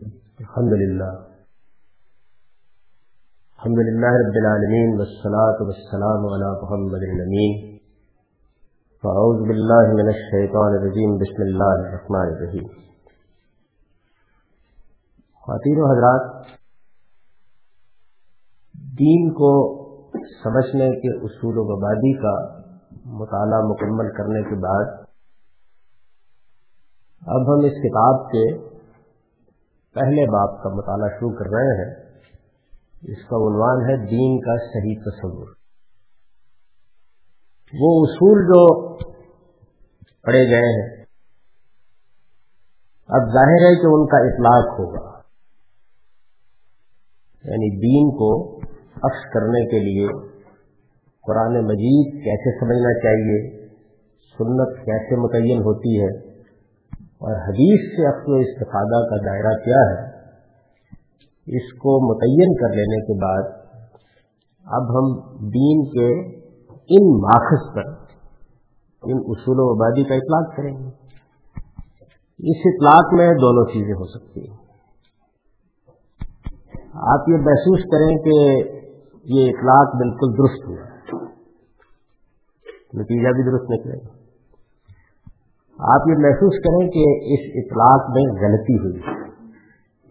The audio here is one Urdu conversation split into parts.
الحمد لله الحمد لله رب العالمين والصلاة والسلام على محمد الأمين فأعوذ بالله من الشيطان الرجيم بسم الله الرحمن الرحيم خواتین و حضرات، دین کو سمجھنے کے اصول و مبادی کا مطالعہ مکمل کرنے کے بعد، اب ہم اس کتاب کے پہلے باب کا مطالعہ شروع کر رہے ہیں، اس کا عنوان ہے دین کا صحیح تصور۔ وہ اصول جو پڑے گئے ہیں، اب ظاہر ہے کہ ان کا اطلاق ہوگا۔ یعنی دین کو عکس کرنے کے لیے قرآن مجید کیسے سمجھنا چاہیے، سنت کیسے متعین ہوتی ہے اور حدیث سے اصل و استفادہ کا دائرہ کیا ہے؟ اس کو متعین کر لینے کے بعد اب ہم دین کے ان ماخذ پر، ان اصول و آبادی کا اطلاق کریں گے۔ اس اطلاق میں دونوں چیزیں ہو سکتی ہیں۔ آپ یہ محسوس کریں کہ یہ اطلاق بالکل درست ہوا۔ نتیجہ بھی درست نکلے گا۔ آپ یہ محسوس کریں کہ اس اطلاق میں غلطی ہوئی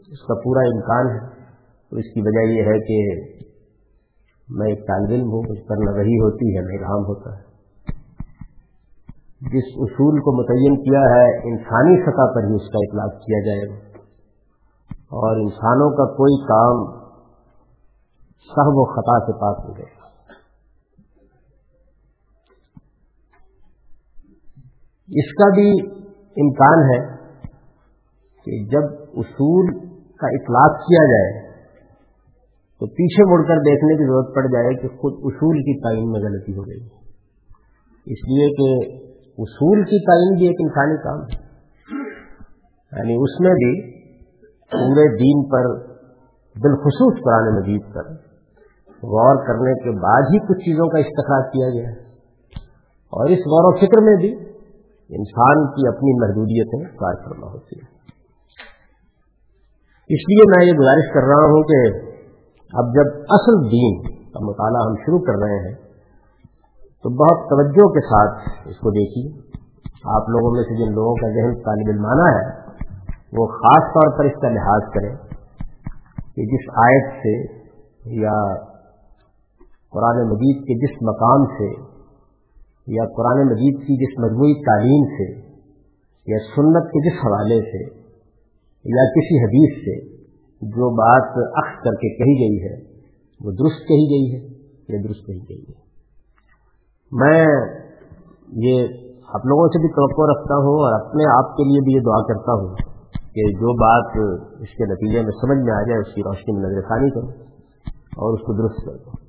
اس کا پورا امکان ہے۔ تو اس کی وجہ یہ ہے کہ میں ایک طالب علم ہوں، مجھ پر نہ وہی ہوتی ہے نہ رام ہوتا ہے۔ جس اصول کو متعین کیا ہے، انسانی سطح پر ہی اس کا اطلاق کیا جائے گا۔ اور انسانوں کا کوئی کام سب و خطا سے پاک ہو گئے اس کا بھی امکان ہے کہ جب اصول کا اطلاق کیا جائے تو پیچھے مڑ کر دیکھنے کی ضرورت پڑ جائے کہ خود اصول کی تعین میں غلطی ہو گئی۔ اس لیے کہ اصول کی تعین بھی ایک انسانی کام ہے۔ یعنی اس میں بھی پورے دین پر بالخصوص قرآن مجید پر غور کرنے کے بعد ہی کچھ چیزوں کا استخراج کیا گیا۔ ہے اور اس غور و فکر میں بھی انسان کی اپنی محدودیتیں کار فرما ہوتی ہیں اس لیے میں یہ گزارش کر رہا ہوں کہ اب جب اصل دین کا مطالعہ ہم شروع کر رہے ہیں، تو بہت توجہ کے ساتھ اس کو دیکھیے۔ آپ لوگوں میں سے جن لوگوں کا ذہن طالب علمانہ ہے، وہ خاص طور پر اس کا لحاظ کریں کہ جس آیت سے یا قرآن مجید کے جس مقام سے یا قرآن مجید کی جس مجموعی تعلیم سے، یا سنت کے جس حوالے سے، یا کسی حدیث سے جو بات عکس کر کے کہی گئی ہے، وہ درست کہی گئی ہے یا درست کہی گئی۔ ہے میں یہ آپ لوگوں سے بھی توقع رکھتا ہوں اور اپنے آپ کے لیے بھی یہ دعا کرتا ہوں کہ جو بات اس کے نتیجے میں سمجھ میں آ جائے، اس کی روشنی میں نظر ثانی کروں اور اس کو درست کر دوں۔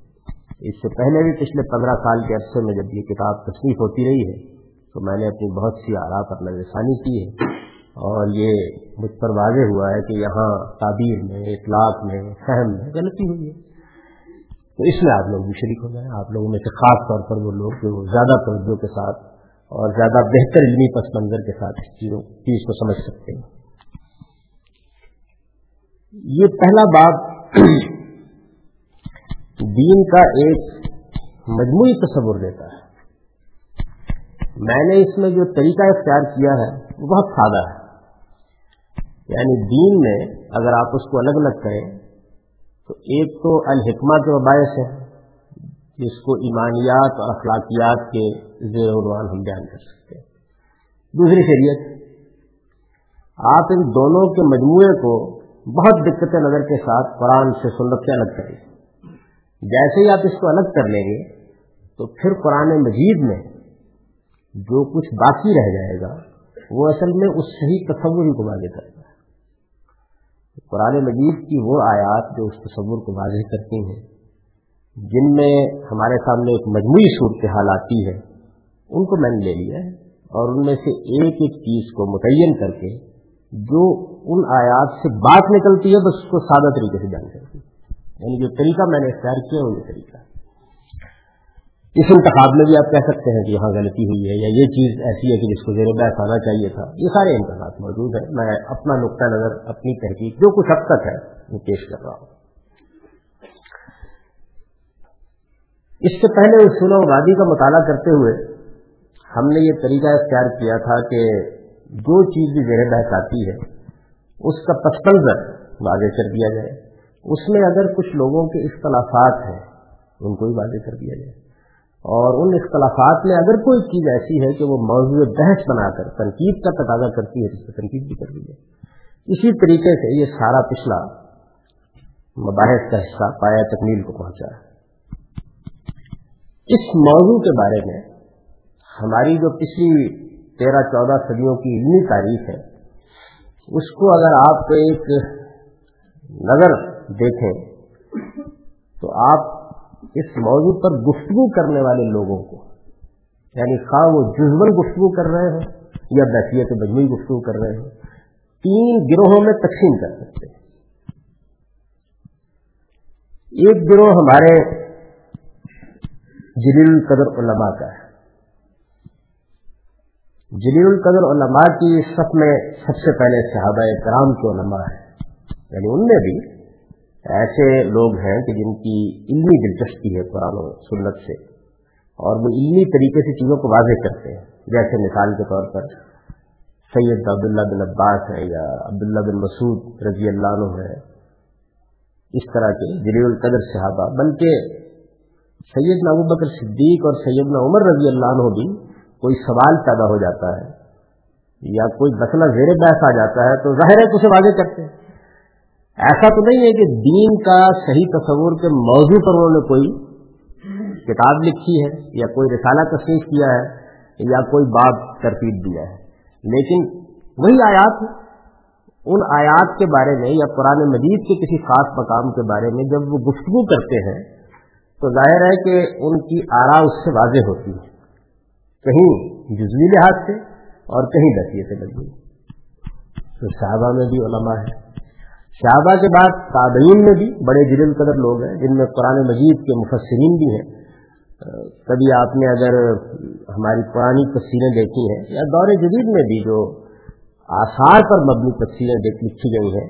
اس سے پہلے بھی پچھلے پندرہ سال کے عرصے میں جب یہ کتاب تصنیف ہوتی رہی ہے، تو میں نے اپنی بہت سی آرا پر نظر ثانی کی ہے۔ اور یہ مجھ پر واضح ہوا ہے کہ یہاں تعبیر میں، اطلاق میں فہم میں غلطی ہوئی ہے۔ تو اس میں آپ لوگ بھی شریک ہو گئے آپ لوگوں میں سے خاص طور پر وہ لوگ جو زیادہ توجہ کے ساتھ اور زیادہ بہتر علمی پس منظر کے ساتھ اس چیزوں، چیز کو سمجھ سکتے ہیں۔ یہ پہلا بات دین کا ایک مجموعی تصور دیتا ہے۔ میں نے اس میں جو طریقہ اختیار کیا ہے، وہ بہت سادہ ہے۔ یعنی دین میں اگر آپ اس کو الگ الگ کریں، تو ایک تو الحکمہ کے باعث ہے، جس کو ایمانیات اور اخلاقیات کے زیر عنوان ہم بیان کر سکتے ہیں۔ دوسری شریعت، آپ ان دونوں کے مجموعے کو بہت دقت نظر کے ساتھ قرآن سے سنت سے الگ کریں۔ جیسے ہی آپ اس کو الگ کر لیں گے، تو پھر قرآن مجید میں جو کچھ باقی رہ جائے گا، وہ اصل میں اس صحیح تصور کو واضح کرتا ہے۔ قرآن مجید کی وہ آیات جو اس تصور کو واضح کرتی ہیں، جن میں ہمارے سامنے ایک مجموعی صورت حال آتی ہے، ان کو میں نے لے لیا ہے اور ان میں سے ایک ایک چیز کو متعین کر کے جو ان آیات سے بات نکلتی ہے، بس اس کو سادہ طریقے سے جان کرتی ہے۔ یعنی جو طریقہ میں نے اختیار کیا وہ یہ طریقہ اس انتخاب میں بھی آپ کہہ سکتے ہیں کہ یہاں غلطی ہوئی ہے یا یہ چیز ایسی ہے کہ جس کو زیر بحث آنا چاہیے تھا۔ یہ سارے امکانات موجود ہیں۔ میں اپنا نقطۂ نظر، اپنی تحقیق، جو کچھ اب تک ہے، وہ پیش کر رہا ہوں۔ اس سے پہلے اصول و وادی کا مطالعہ کرتے ہوئے ہم نے یہ طریقہ اختیار کیا تھا کہ جو چیز بھی زیر بحث آتی ہے، اس کا پس منظر واضح کر دیا جائے۔ اس میں اگر کچھ لوگوں کے اختلافات ہیں، ان کو بھی واضح کر دیا جائے۔ اور ان اختلافات میں اگر کوئی چیز ایسی ہے کہ وہ موضوع بحث بنا کر، تنقید کا تقاضا کرتی ہے، جس تنقید بھی کر دی جائے۔ اسی طریقے سے یہ سارا پچھلا مباحث کا حصہ پایا تکمیل کو پہنچا۔ ہے اس موضوع کے بارے میں ہماری جو پچھلی تیرہ چودہ صدیوں کی علمی تاریخ ہے، اس کو اگر آپ کو ایک نظر دیکھیں تو آپ اس موضوع پر گفتگو کرنے والے لوگوں کو یعنی خواہ وہ جزمن گفتگو کر رہے ہیں یا بحثیت مجموعی گفتگو کر رہے ہیں تین گروہوں میں تقسیم کر سکتے ہیں۔ ایک گروہ ہمارے جلیل القدر علماء کا ہے۔ جلیل القدر علماء کی سب میں سب سے پہلے صحابہ کرام کے علماء ہیں یعنی ان میں بھی ایسے لوگ ہیں کہ جن کی علمی دلچسپی ہے قرآن و سنت سے اور وہ علمی طریقے سے چیزوں کو واضح کرتے ہیں۔ جیسے مثال کے طور پر سید عبداللہ بن عباس ہے یا عبداللہ بن مسعود رضی اللہ عنہ ہے۔ اس طرح کے جلیل القدر صحابہ، بلکہ سید ابو بکر صدیق اور سید عمر رضی اللہ عنہ بھی کوئی سوال پیدا ہو جاتا ہے یا کوئی مسئلہ زیر بحث آ جاتا ہے تو ظاہر ہے کہ اسے واضح کرتے ہیں۔ ایسا تو نہیں ہے کہ دین کا صحیح تصور کے موضوع پر انہوں نے کوئی کتاب لکھی ہے، یا کوئی رسالہ تصنیف کیا ہے، یا کوئی بات ترتیب دیا ہے۔ لیکن وہی آیات، ان آیات کے بارے میں یا قرآن مجید کے کسی خاص مقام کے بارے میں جب وہ گفتگو کرتے ہیں، تو ظاہر ہے کہ ان کی آرا اس سے واضح ہوتی ہے۔ کہیں جزوی لحاظ سے اور کہیں دسیے سے۔ لگی تو صحابہ میں بھی علماء ہے صحابہ کے بعد تابعین میں بھی بڑے جلد قدر لوگ ہیں، جن میں قرآن مجید کے مفسرین بھی ہیں۔ کبھی آپ نے اگر ہماری پرانی تصویریں دیکھی ہیں، یا دور جدید میں بھی جو آثار پر مبنی تصویریں لکھی گئی ہیں،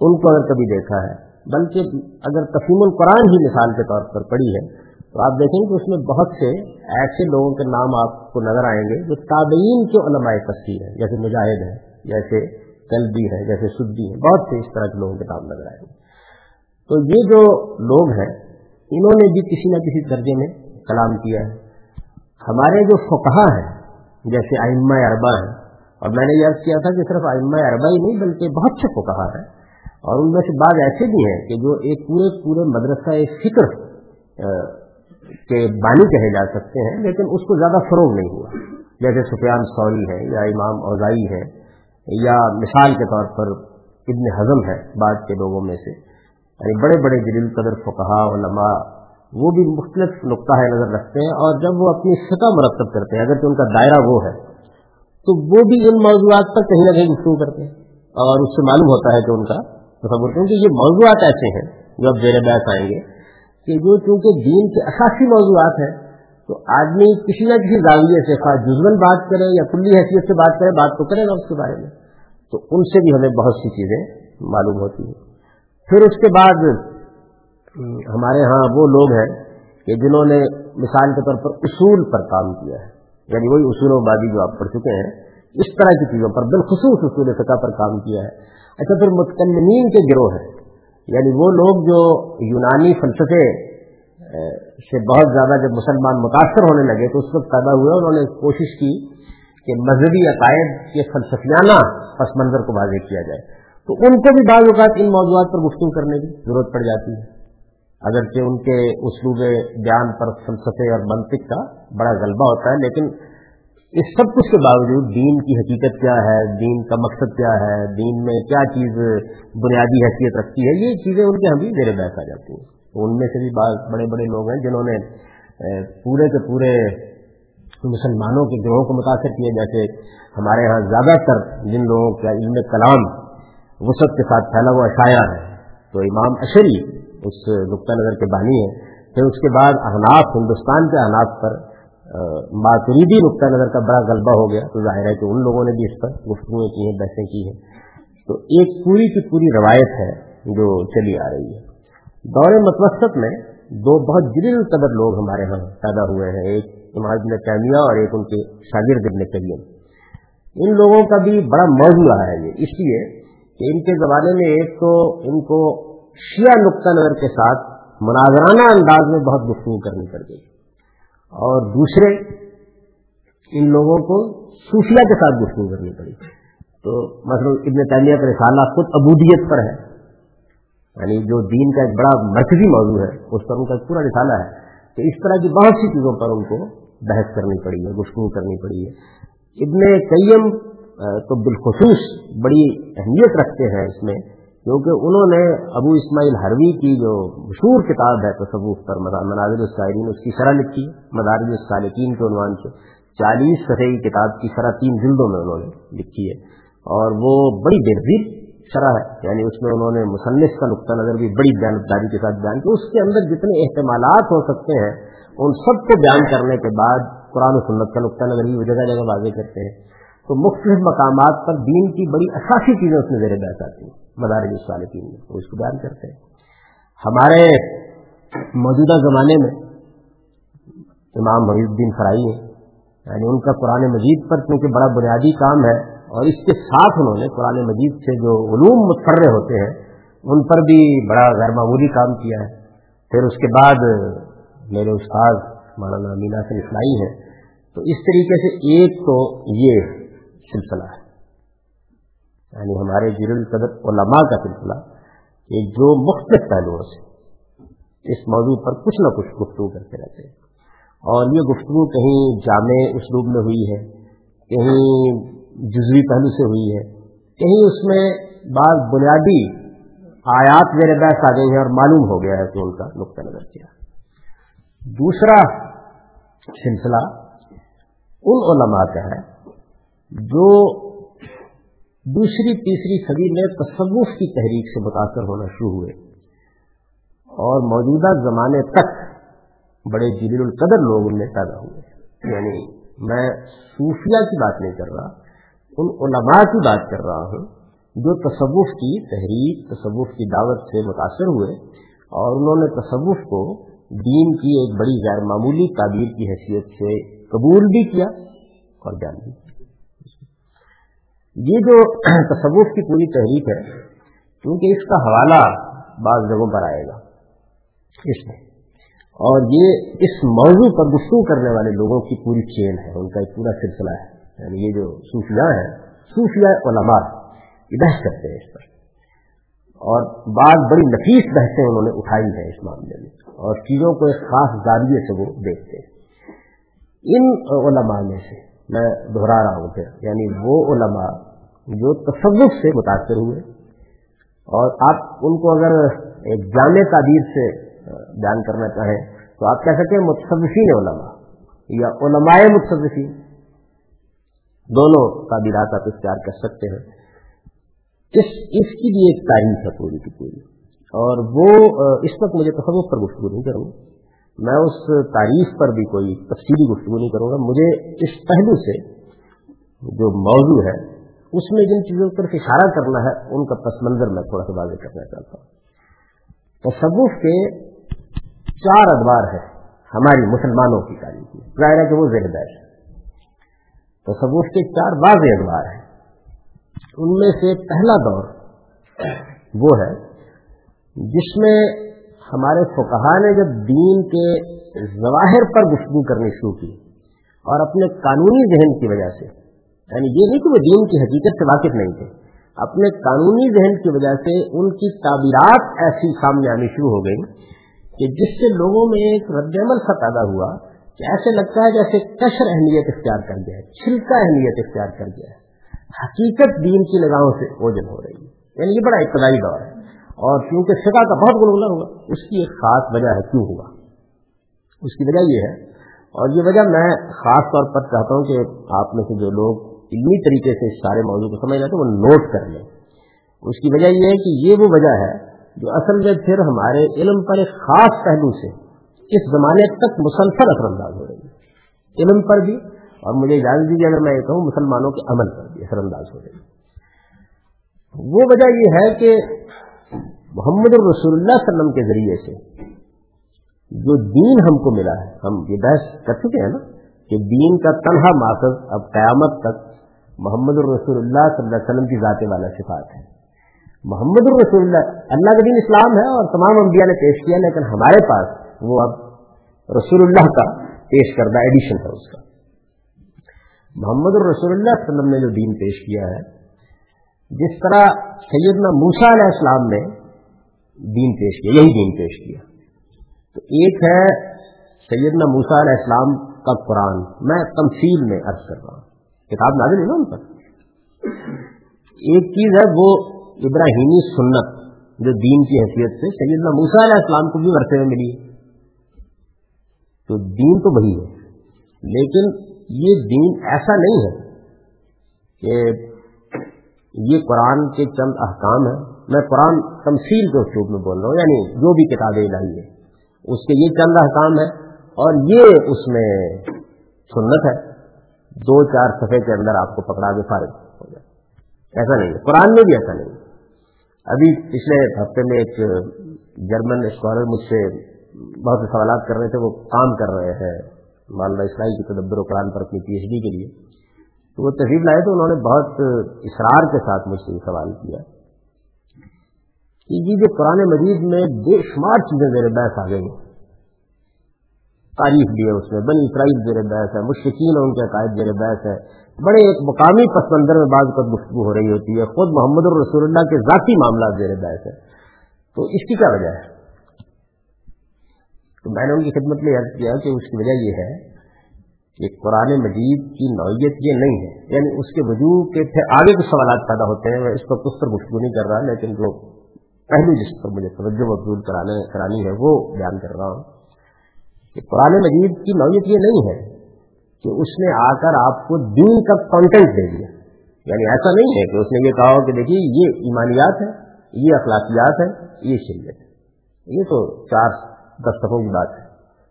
ان کو اگر کبھی دیکھا ہے، بلکہ اگر تفیم القرآن ہی مثال کے طور پر پڑی ہے، تو آپ دیکھیں کہ اس میں بہت سے ایسے لوگوں کے نام آپ کو نظر آئیں گے جو تابعین کے علماء تصویر ہیں، جیسے مجاہد ہیں، جیسے بھی ہے، جیسے سدی ہے بہت سے اس طرح کے لوگوں کے نام نظر آئے تو یہ جو لوگ ہیں، انہوں نے بھی کسی نہ کسی درجے میں کلام کیا ہے۔ ہمارے جو فقہ ہیں، جیسے آئمہ اربا ہیں، اور میں نے یہ کیا تھا کہ صرف آئمہ اربا ہی نہیں، بلکہ بہت سے فقہ ہیں۔ اور ان میں سے بعض ایسے بھی ہیں کہ جو ایک پورے پورے مدرسہ فکر کے بانی کہے جا سکتے ہیں، لیکن اس کو زیادہ فروغ نہیں ہوا۔ جیسے سفیان سوری ہے یا امام اوزائی ہے یا مثال کے طور پر ابن ہضم ہے بعد کے لوگوں میں سے یعنی بڑے بڑے جلیل قدر فقہا علماء، وہ بھی مختلف نقطہ نظر رکھتے ہیں اور جب وہ اپنی سطح مرتب کرتے ہیں اگر کہ ان کا دائرہ وہ ہے، تو وہ بھی ان موضوعات پر کہیں نہ کہیں گفتگو کرتے ہیں اور اس سے معلوم ہوتا ہے کہ ان کا تصور کہ یہ موضوعات ایسے ہیں جو اب زیر بحث آئیں گے کہ جو چونکہ دین کے اساسی موضوعات ہیں تو آدمی کسی نہ کسی زاویے سے خواہ جزمن بات کرے یا کلی حیثیت سے بات کرے، بات تو کرے گا اس کے بارے میں۔ تو ان سے بھی ہمیں بہت سی چیزیں معلوم ہوتی ہیں۔ پھر اس کے بعد ہمارے ہاں وہ لوگ ہیں کہ جنہوں نے مثال کے طور پر اصول پر کام کیا ہے۔ یعنی وہی اصول و بادی جو آپ پڑھ چکے ہیں، اس طرح کی چیزوں پر بالخصوص اصول فقہ پر کام کیا ہے۔ اچھا پھر متکلمین کے گروہ ہیں۔ یعنی وہ لوگ جو یونانی فلسفے سے بہت زیادہ جب مسلمان متاثر ہونے لگے تو اس وقت پیدا ہوئے، انہوں نے کوشش کی کہ مذہبی عقائد کے فلسفیانہ پس منظر کو واضح کیا جائے۔ تو ان کو بھی بعض اوقات ان موضوعات پر گفتگو کرنے کی ضرورت پڑ جاتی ہے۔ اگرچہ ان کے اسلوب بیان پر فلسفے اور منطق کا بڑا غلبہ ہوتا ہے، لیکن اس سب کچھ کے باوجود دین کی حقیقت کیا ہے، دین کا مقصد کیا ہے، دین میں کیا چیز بنیادی حیثیت رکھتی ہے، یہ چیزیں ان کے ہم بھی زیر بحث آ جاتی ہیں۔ تو ان میں سے بھی بعض بڑے بڑے لوگ ہیں جنہوں نے پورے کے پورے مسلمانوں کے گروہوں کو متاثر کیا، جیسے ہمارے ہاں زیادہ تر جن لوگوں کا علم کلام وسعت کے ساتھ پھیلا ہوا شاعر ہے، تو امام اشری اس نقطۂ نظر کے بانی ہیں۔ پھر اس کے بعد احناف، ہندوستان کے احناف پر ماتریدی نقطۂ نظر کا بڑا غلبہ ہو گیا، تو ظاہر ہے کہ ان لوگوں نے بھی اس پر گفتگو کی ہیں، بحثیں کی ہیں۔ تو ایک پوری کی پوری روایت ہے جو چلی آ رہی ہے۔ دور متوسط میں دو بہت جلیل قدر لوگ ہمارے ہاں پیدا ہوئے ہیں، ایک امام کیمیا اور ایک ان کے شاگرد ابن کریم ان لوگوں کا بھی بڑا موضوع رہا ہے یہ۔ اس لیے کہ ان کے زمانے میں ایک تو ان کو شیعہ نقطہ نظر کے ساتھ مناظرانہ انداز میں بہت گفتگو کرنی پڑ گئی۔ اور دوسرے، ان لوگوں کو صوفیہ کے ساتھ گفتگو کرنی پڑی۔ تو مثلاً ابن تعلیہ کا رسالہ خود ابودیت پر ہے۔ یعنی جو دین کا ایک بڑا مرکزی موضوع ہے، اس پر ان کا پورا رسالہ ہے تو اس طرح کی بہت سی چیزوں پر ان کو بحث کرنی پڑی ہے، گفتگو کرنی پڑی ہے۔ ابن قیم تو بالخصوص بڑی اہمیت رکھتے ہیں اس میں، کیونکہ انہوں نے ابو اسماعیل حروی کی جو مشہور کتاب ہے، تصوف پر مناظر السائرین اس کی شرح لکھی مدارج السالکین کے عنوان سے۔ چالیس صفحے کی کتاب کی شرح تین جلدوں میں انہوں نے لکھی ہے۔ اور وہ بڑی بہترین شرح ہے۔ یعنی اس میں انہوں نے مصنف کا نقطہ نظر بھی بڑی جانبداری کے ساتھ بیان کیا۔ اس کے اندر جتنے احتمالات ہو سکتے ہیں، ان سب کو بیان کرنے کے بعد قرآن و سنت کا نقطہ نظر بھی وہ جگہ جگہ واضح کرتے ہیں۔ تو مختلف مقامات پر دین کی بڑی اساسی چیزیں اس میں زیر بحث آتی ہیں۔ مدارج صالحین میں وہ اس کو بیان کرتے ہیں۔ ہمارے موجودہ زمانے میں امام محی الدین فرائی ہیں۔ یعنی ان کا قرآن مجید پر کیونکہ بڑا بنیادی کام ہے اور اس کے ساتھ انہوں نے قرآن مجید سے جو علوم متفرے ہوتے ہیں، ان پر بھی بڑا غیر معمولی کام کیا ہے۔ پھر اس کے بعد میرے استاد مولانا مینا سے اسلائی ہیں۔ تو اس طریقے سے ایک تو یہ سلسلہ ہے۔ یعنی ہمارے جر القدر علماء کا سلسلہ کہ جو مختلف پہلوؤں سے اس موضوع پر کچھ نہ کچھ گفتگو کرتے رہتے ہیں۔ اور یہ گفتگو کہیں جامع اسلوب میں ہوئی ہے، کہیں جزوی پہلو سے ہوئی ہے۔ کہیں اس میں بعض بنیادی آیات میرے بحث آ گئی ہیں اور معلوم ہو گیا ہے کہ ان کا نقطۂ نظر کیا۔ دوسرا سلسلہ ان علماء کا ہے جو دوسری تیسری صدی میں تصوف کی تحریک سے متاثر ہونا شروع ہوئے۔ اور موجودہ زمانے تک بڑے جلیل القدر لوگ ان میں پیدا ہوئے۔ یعنی میں صوفیہ کی بات نہیں کر رہا۔ ان علماء کی بات کر رہا ہوں جو تصوف کی تحریک، تصوف کی دعوت سے متاثر ہوئے اور انہوں نے تصوف کو دین کی ایک بڑی غیر معمولی تعبیر کی حیثیت سے قبول بھی کیا اور جان بھی یہ جو تصوف کی پوری تحریک ہے، کیونکہ اس کا حوالہ بعض جگہوں پر آئے گا۔ اس میں۔ اور یہ اس موضوع پر گفتگو کرنے والے لوگوں کی پوری چین ہے، ان کا ایک پورا سلسلہ ہے۔ یعنی یہ جو صوفیاء ہیں، صوفیاء علماء یہ بحث کرتے ہیں اس پر۔ اور بعض بڑی نفیس بحثیں انہوں نے اٹھائی ہیں اس معاملے میں۔ اور چیزوں کو ایک خاص زاویے سے وہ دیکھتے ہیں۔ ان علماء میں سے میں دہرا رہا ہوں پھر یعنی وہ علماء جو تصوف سے متاثر ہوئے۔ اور آپ ان کو اگر ایک جامع تعبیر سے بیان کرنا چاہیں تو آپ کہہ سکتے ہیں متصفین علماء یا علماء متصفین دونوں کا تعبیرات آپ اختیار کر سکتے ہیں۔ اس اس کی بھی ایک تاریخ ہے پوری کی پوری۔ اور وہ، اس وقت مجھے تصوف پر گفتگو نہیں کروں۔ گا میں اس تاریخ پر بھی کوئی تفصیلی گفتگو نہیں کروں گا۔ مجھے اس پہلو سے جو موضوع ہے، اس میں جن چیزوں پر اشارہ کرنا ہے، ان کا پس منظر میں تھوڑا سا واضح کرنا چاہتا ہوں۔ تصوف کے چار ادوار ہیں ہماری مسلمانوں کی تاریخ میں۔ ظاہر ہے کہ وہ زیر بیش ہے تصوف کے چار واضح ادوار ہیں۔ ان میں سے پہلا دور وہ ہے جس میں ہمارے فقہ نے جب دین کے ظواہر پر گفتگو کرنی شروع کی اور اپنے قانونی ذہن کی وجہ سے یعنی یہ نہیں کہ وہ دین کی حقیقت سے واقف نہیں تھے، اپنے قانونی ذہن کی وجہ سے ان کی تعبیرات ایسی سامنے آنی شروع ہو گئی کہ جس سے لوگوں میں ایک رد عمل سا پیدا ہوا کہ ایسے لگتا ہے جیسے کشر اہمیت اختیار کر گیا ہے چھلکا اہمیت اختیار کر گیا ہے۔ حقیقت دین کی نگاہوں سے اوجل ہو رہی ہے۔ یعنی یہ بڑا ابتدائی دور ہے۔ اور کیونکہ فقہ کا بہت گلگلا ہوا، اس کی ایک خاص وجہ ہے، کیوں ہوا؟ اس کی وجہ یہ ہے۔ اور یہ وجہ میں خاص طور پر چاہتا ہوں کہ آپ میں سے جو لوگ علمی طریقے سے اس سارے موضوع کو سمجھ رہے تھے وہ نوٹ کر لیں۔ اس کی وجہ یہ ہے کہ یہ وہ وجہ ہے جو اصل میں پھر ہمارے علم پر ایک خاص پہلو سے اس زمانے تک مسلسل اثر انداز ہو رہی ہے۔ علم پر بھی اور مجھے اجازت دیجیے اگر میں یہ کہوں، مسلمانوں کے عمل پر بھی اثر انداز ہو رہی ہے۔ وہ وجہ یہ ہے کہ محمد الرسول اللہ علیہ وسلم کے ذریعے سے جو دین ہم کو ملا ہے، ہم یہ بحث کر چکے ہیں نا کہ دین کا تنہا ماخذ اب قیامت تک محمد الرسول اللہ صلی اللہ علیہ وسلم کی ذات والا صفات ہے محمد الرسول اللہ اللہ کا دین اسلام ہے اور تمام انبیاء نے پیش کیا، لیکن ہمارے پاس وہ اب رسول اللہ کا پیش کردہ ایڈیشن ہے اس کا۔ محمد الرسول اللہ علیہ وسلم نے جو دین پیش کیا ہے، جس طرح سیدنا موسا علیہ السلام نے دین پیش کیا، یہی دین پیش کیا۔ تو ایک ہے سیدنا موسا علیہ السلام کا قرآن۔ میں تمثیل میں عرض کر رہا ہوں۔ کتاب نازل ہے نا ان پر؟ ایک چیز ہے، وہ ابراہیمی سنت جو دین کی حیثیت سے سیدنا موسا علیہ السلام کو بھی ورثے میں ملی۔ تو دین تو وہی ہے۔ لیکن یہ دین ایسا نہیں ہے کہ یہ قرآن کے چند احکام ہیں۔ میں قرآن تمثیل کے اسلوب میں بول رہا ہوں یعنی جو بھی کتابیں الہی ہے اس کے یہ چند احکام ہے اور یہ اس میں سنت ہے۔ دو چار صفحے کے اندر آپ کو پکڑا کے فارغ ہو جائے۔ ایسا نہیں ہے۔ قرآن میں بھی ایسا نہیں ہے۔ ابھی پچھلے ہفتے میں ایک جرمن اسکالر مجھ سے بہت سے سوالات کر رہے تھے، وہ کام کر رہے ہیں۔ مولانا اسلائی کی تدبر و قرآن پر اپنی پی ایچ ڈی کے لیے۔ تو وہ تہذیب لائے تو انہوں نے بہت اصرار کے ساتھ مجھ سے یہ سوال کیا کہ جی جو قرآن مجید میں بے شمار چیزیں زیر بحث آ گئی تاریخ بھی ہے اس میں، بنی اسرائیل زیر بحث ہے مشکین ان کے عقائد زیر بحث ہے۔ بڑے ایک مقامی پس منظر میں بعض وقت گفتگو ہو رہی ہوتی ہے، خود محمد الرسول اللہ کے ذاتی معاملات زیر بحث ہے تو اس کی کیا وجہ ہے؟ تو میں نے ان کی خدمت میں عرض کیا کہ اس کی وجہ یہ ہے کہ قرآن مجید کی نوعیت یہ نہیں ہے۔ یعنی اس کے وجود کے پھر آگے کچھ سوالات پیدا ہوتے ہیں، میں اس پر کچھ پر گفتگو نہیں کر رہا، لیکن جو پہلو جس پر مجھے توجہ مقبول کرانے، کرانی ہے، وہ بیان کر رہا ہوں کہ قرآن مجید کی نوعیت یہ نہیں ہے کہ اس نے آ کر آپ کو دین کا کانٹینٹ دے دیا۔ یعنی ایسا نہیں ہے کہ اس نے یہ کہا ہو کہ دیکھیے، یہ ایمانیات ہے یہ اخلاقیات ہے یہ شریعت ہے۔ یہ تو چار دستکوں کی بات ہے۔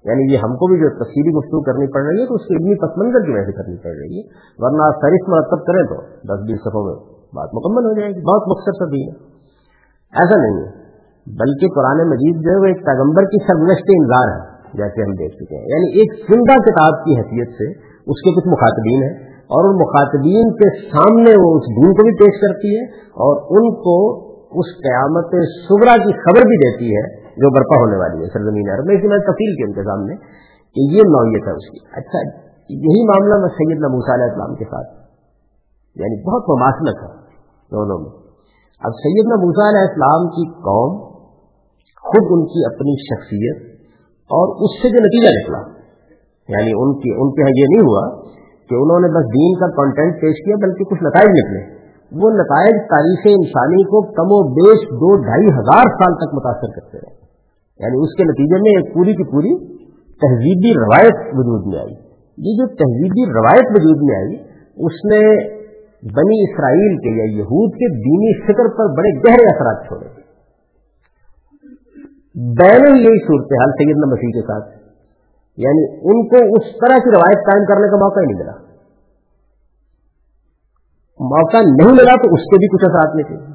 یعنی یہ ہم کو بھی جو تفصیلی گفتگو کرنی پڑ رہی ہے تو اس کی علمی پس منظر کی وجہ سے کرنی پڑ رہی ہے۔ ورنہ فہرست مرتب کریں تو دس بیس صفوں میں بات مکمل ہو جائے گی۔ بہت مختصر سا دین ہے۔ ایسا نہیں ہے۔ بلکہ قرآن مجید جو ہے وہ ایک پیغمبر کی سرگزشت انظار ہے، جیسے ہم دیکھ چکے ہیں۔ یعنی ایک زندہ کتاب کی حیثیت سے اس کے کچھ مخاطبین ہیں اور ان مخاطبین کے سامنے وہ اس دین کو بھی پیش کرتی ہے اور ان کو اس قیامت سبرا کی خبر بھی دیتی ہے جو برپا ہونے والی ہے، سرزمین عرب میں۔ میں تفصیل کی ان کے سامنے کہ یہ نوعیت ہے اس کی۔ اچھا یہی معاملہ میں سید نبوس علیہ السلام کے ساتھ۔ یعنی بہت مماثلت ہے دونوں میں۔ اب سیدنا موسا علیہ السلام کی قوم خود ان کی اپنی شخصیت اور اس سے جو نتیجہ نکلا۔ یعنی ان کی، ان کے یہ نہیں ہوا کہ انہوں نے بس دین کا کانٹینٹ پیش کیا، بلکہ کچھ نتائج نکلے۔ وہ نتائج تاریخ انسانی کو کم و بیش دو، ڈھائی ہزار سال تک متاثر کرتے رہے۔ یعنی اس کے نتیجے میں ایک پوری کی پوری تہذیبی روایت وجود میں آئی۔ یہ جو تہذیبی روایت وجود میں آئی، اس نے بنی اسرائیل کے یا یہود کے دینی فکر پر بڑے گہرے اثرات چھوڑے۔ بین یہی صورتحال سیدنا مسیح کے ساتھ۔ یعنی ان کو اس طرح کی روایت قائم کرنے کا موقع ہی نہیں ملا۔ موقع نہیں ملا تو اس کے بھی کچھ اثرات نہیں تھے۔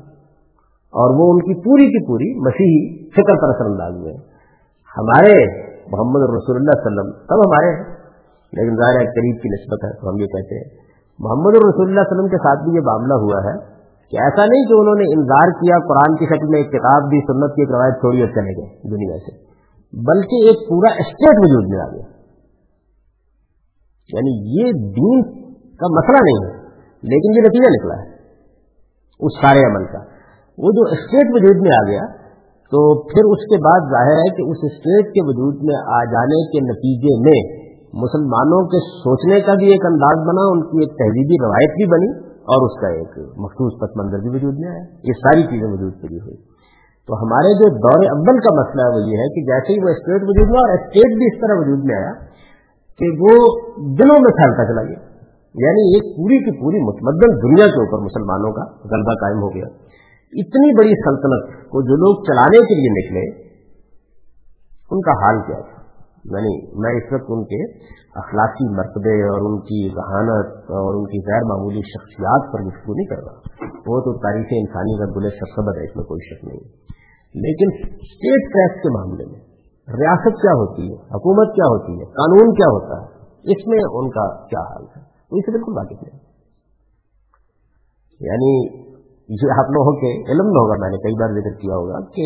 اور وہ ان کی پوری کی پوری مسیحی فکر پر اثر انداز ہوئے۔ ہمارے محمد رسول اللہ علیہ وسلم، سب ہمارے ہیں، لیکن ظاہر قریب کی نسبت ہے، تو ہم یہ کہتے ہیں۔ محمد رسول اللہ علیہ وسلم کے ساتھ بھی یہ معاملہ ہوا ہے کہ ایسا نہیں کہ انہوں نے انتظار کیا، قرآن کی شکل میں ایک کتاب بھی، سنت کی ایک روایت چھوڑی اور چلے گئے دنیا سے۔ بلکہ ایک پورا اسٹیٹ وجود میں آ گیا۔ یعنی یہ دین کا مسئلہ نہیں ہے، لیکن یہ نتیجہ نکلا ہے۔ اس سارے عمل کا۔ وہ جو اسٹیٹ وجود میں آ گیا، تو پھر اس کے بعد ظاہر ہے کہ اس اسٹیٹ کے وجود میں آ جانے کے نتیجے میں مسلمانوں کے سوچنے کا بھی ایک انداز بنا، ان کی ایک تہذیبی روایت بھی بنی اور اس کا ایک مخصوص پس منظر بھی وجود میں آیا۔ یہ ساری چیزیں وجود پڑی ہوئی۔ تو ہمارے جو دور اول کا مسئلہ ہے وہ یہ ہے کہ جیسے ہی وہ اسٹیٹ وجود میں اور اسٹیٹ بھی اس طرح وجود میں آیا کہ وہ دنوں میں پھیلتا چلا گیا۔ یعنی ایک پوری کی پوری متمدن دنیا کے اوپر مسلمانوں کا غلبہ قائم ہو گیا۔ اتنی بڑی سلطنت کو جو لوگ چلانے کے لیے نکلے، ان کا حال کیا تھا؟ یعنی میں اس وقت ان کے اخلاقی مرتبے اور ان کی ذہانت اور ان کی غیر معمولی شخصیات پر گفتگو نہیں کر رہا۔ وہ تو تاریخ انسانی کا گلے سرسبد ہے، اس میں کوئی شک نہیں۔ لیکن اسٹیٹ ٹیکس کے معاملے میں ریاست کیا ہوتی ہے؟ حکومت کیا ہوتی ہے؟ قانون کیا ہوتا ہے؟ اس میں ان کا کیا حال ہے وہ اسے بالکل واقف نہیں۔ یعنی یہ آپ لوگوں کے علم میں ہوگا، میں نے کئی بار ذکر کیا ہوگا کہ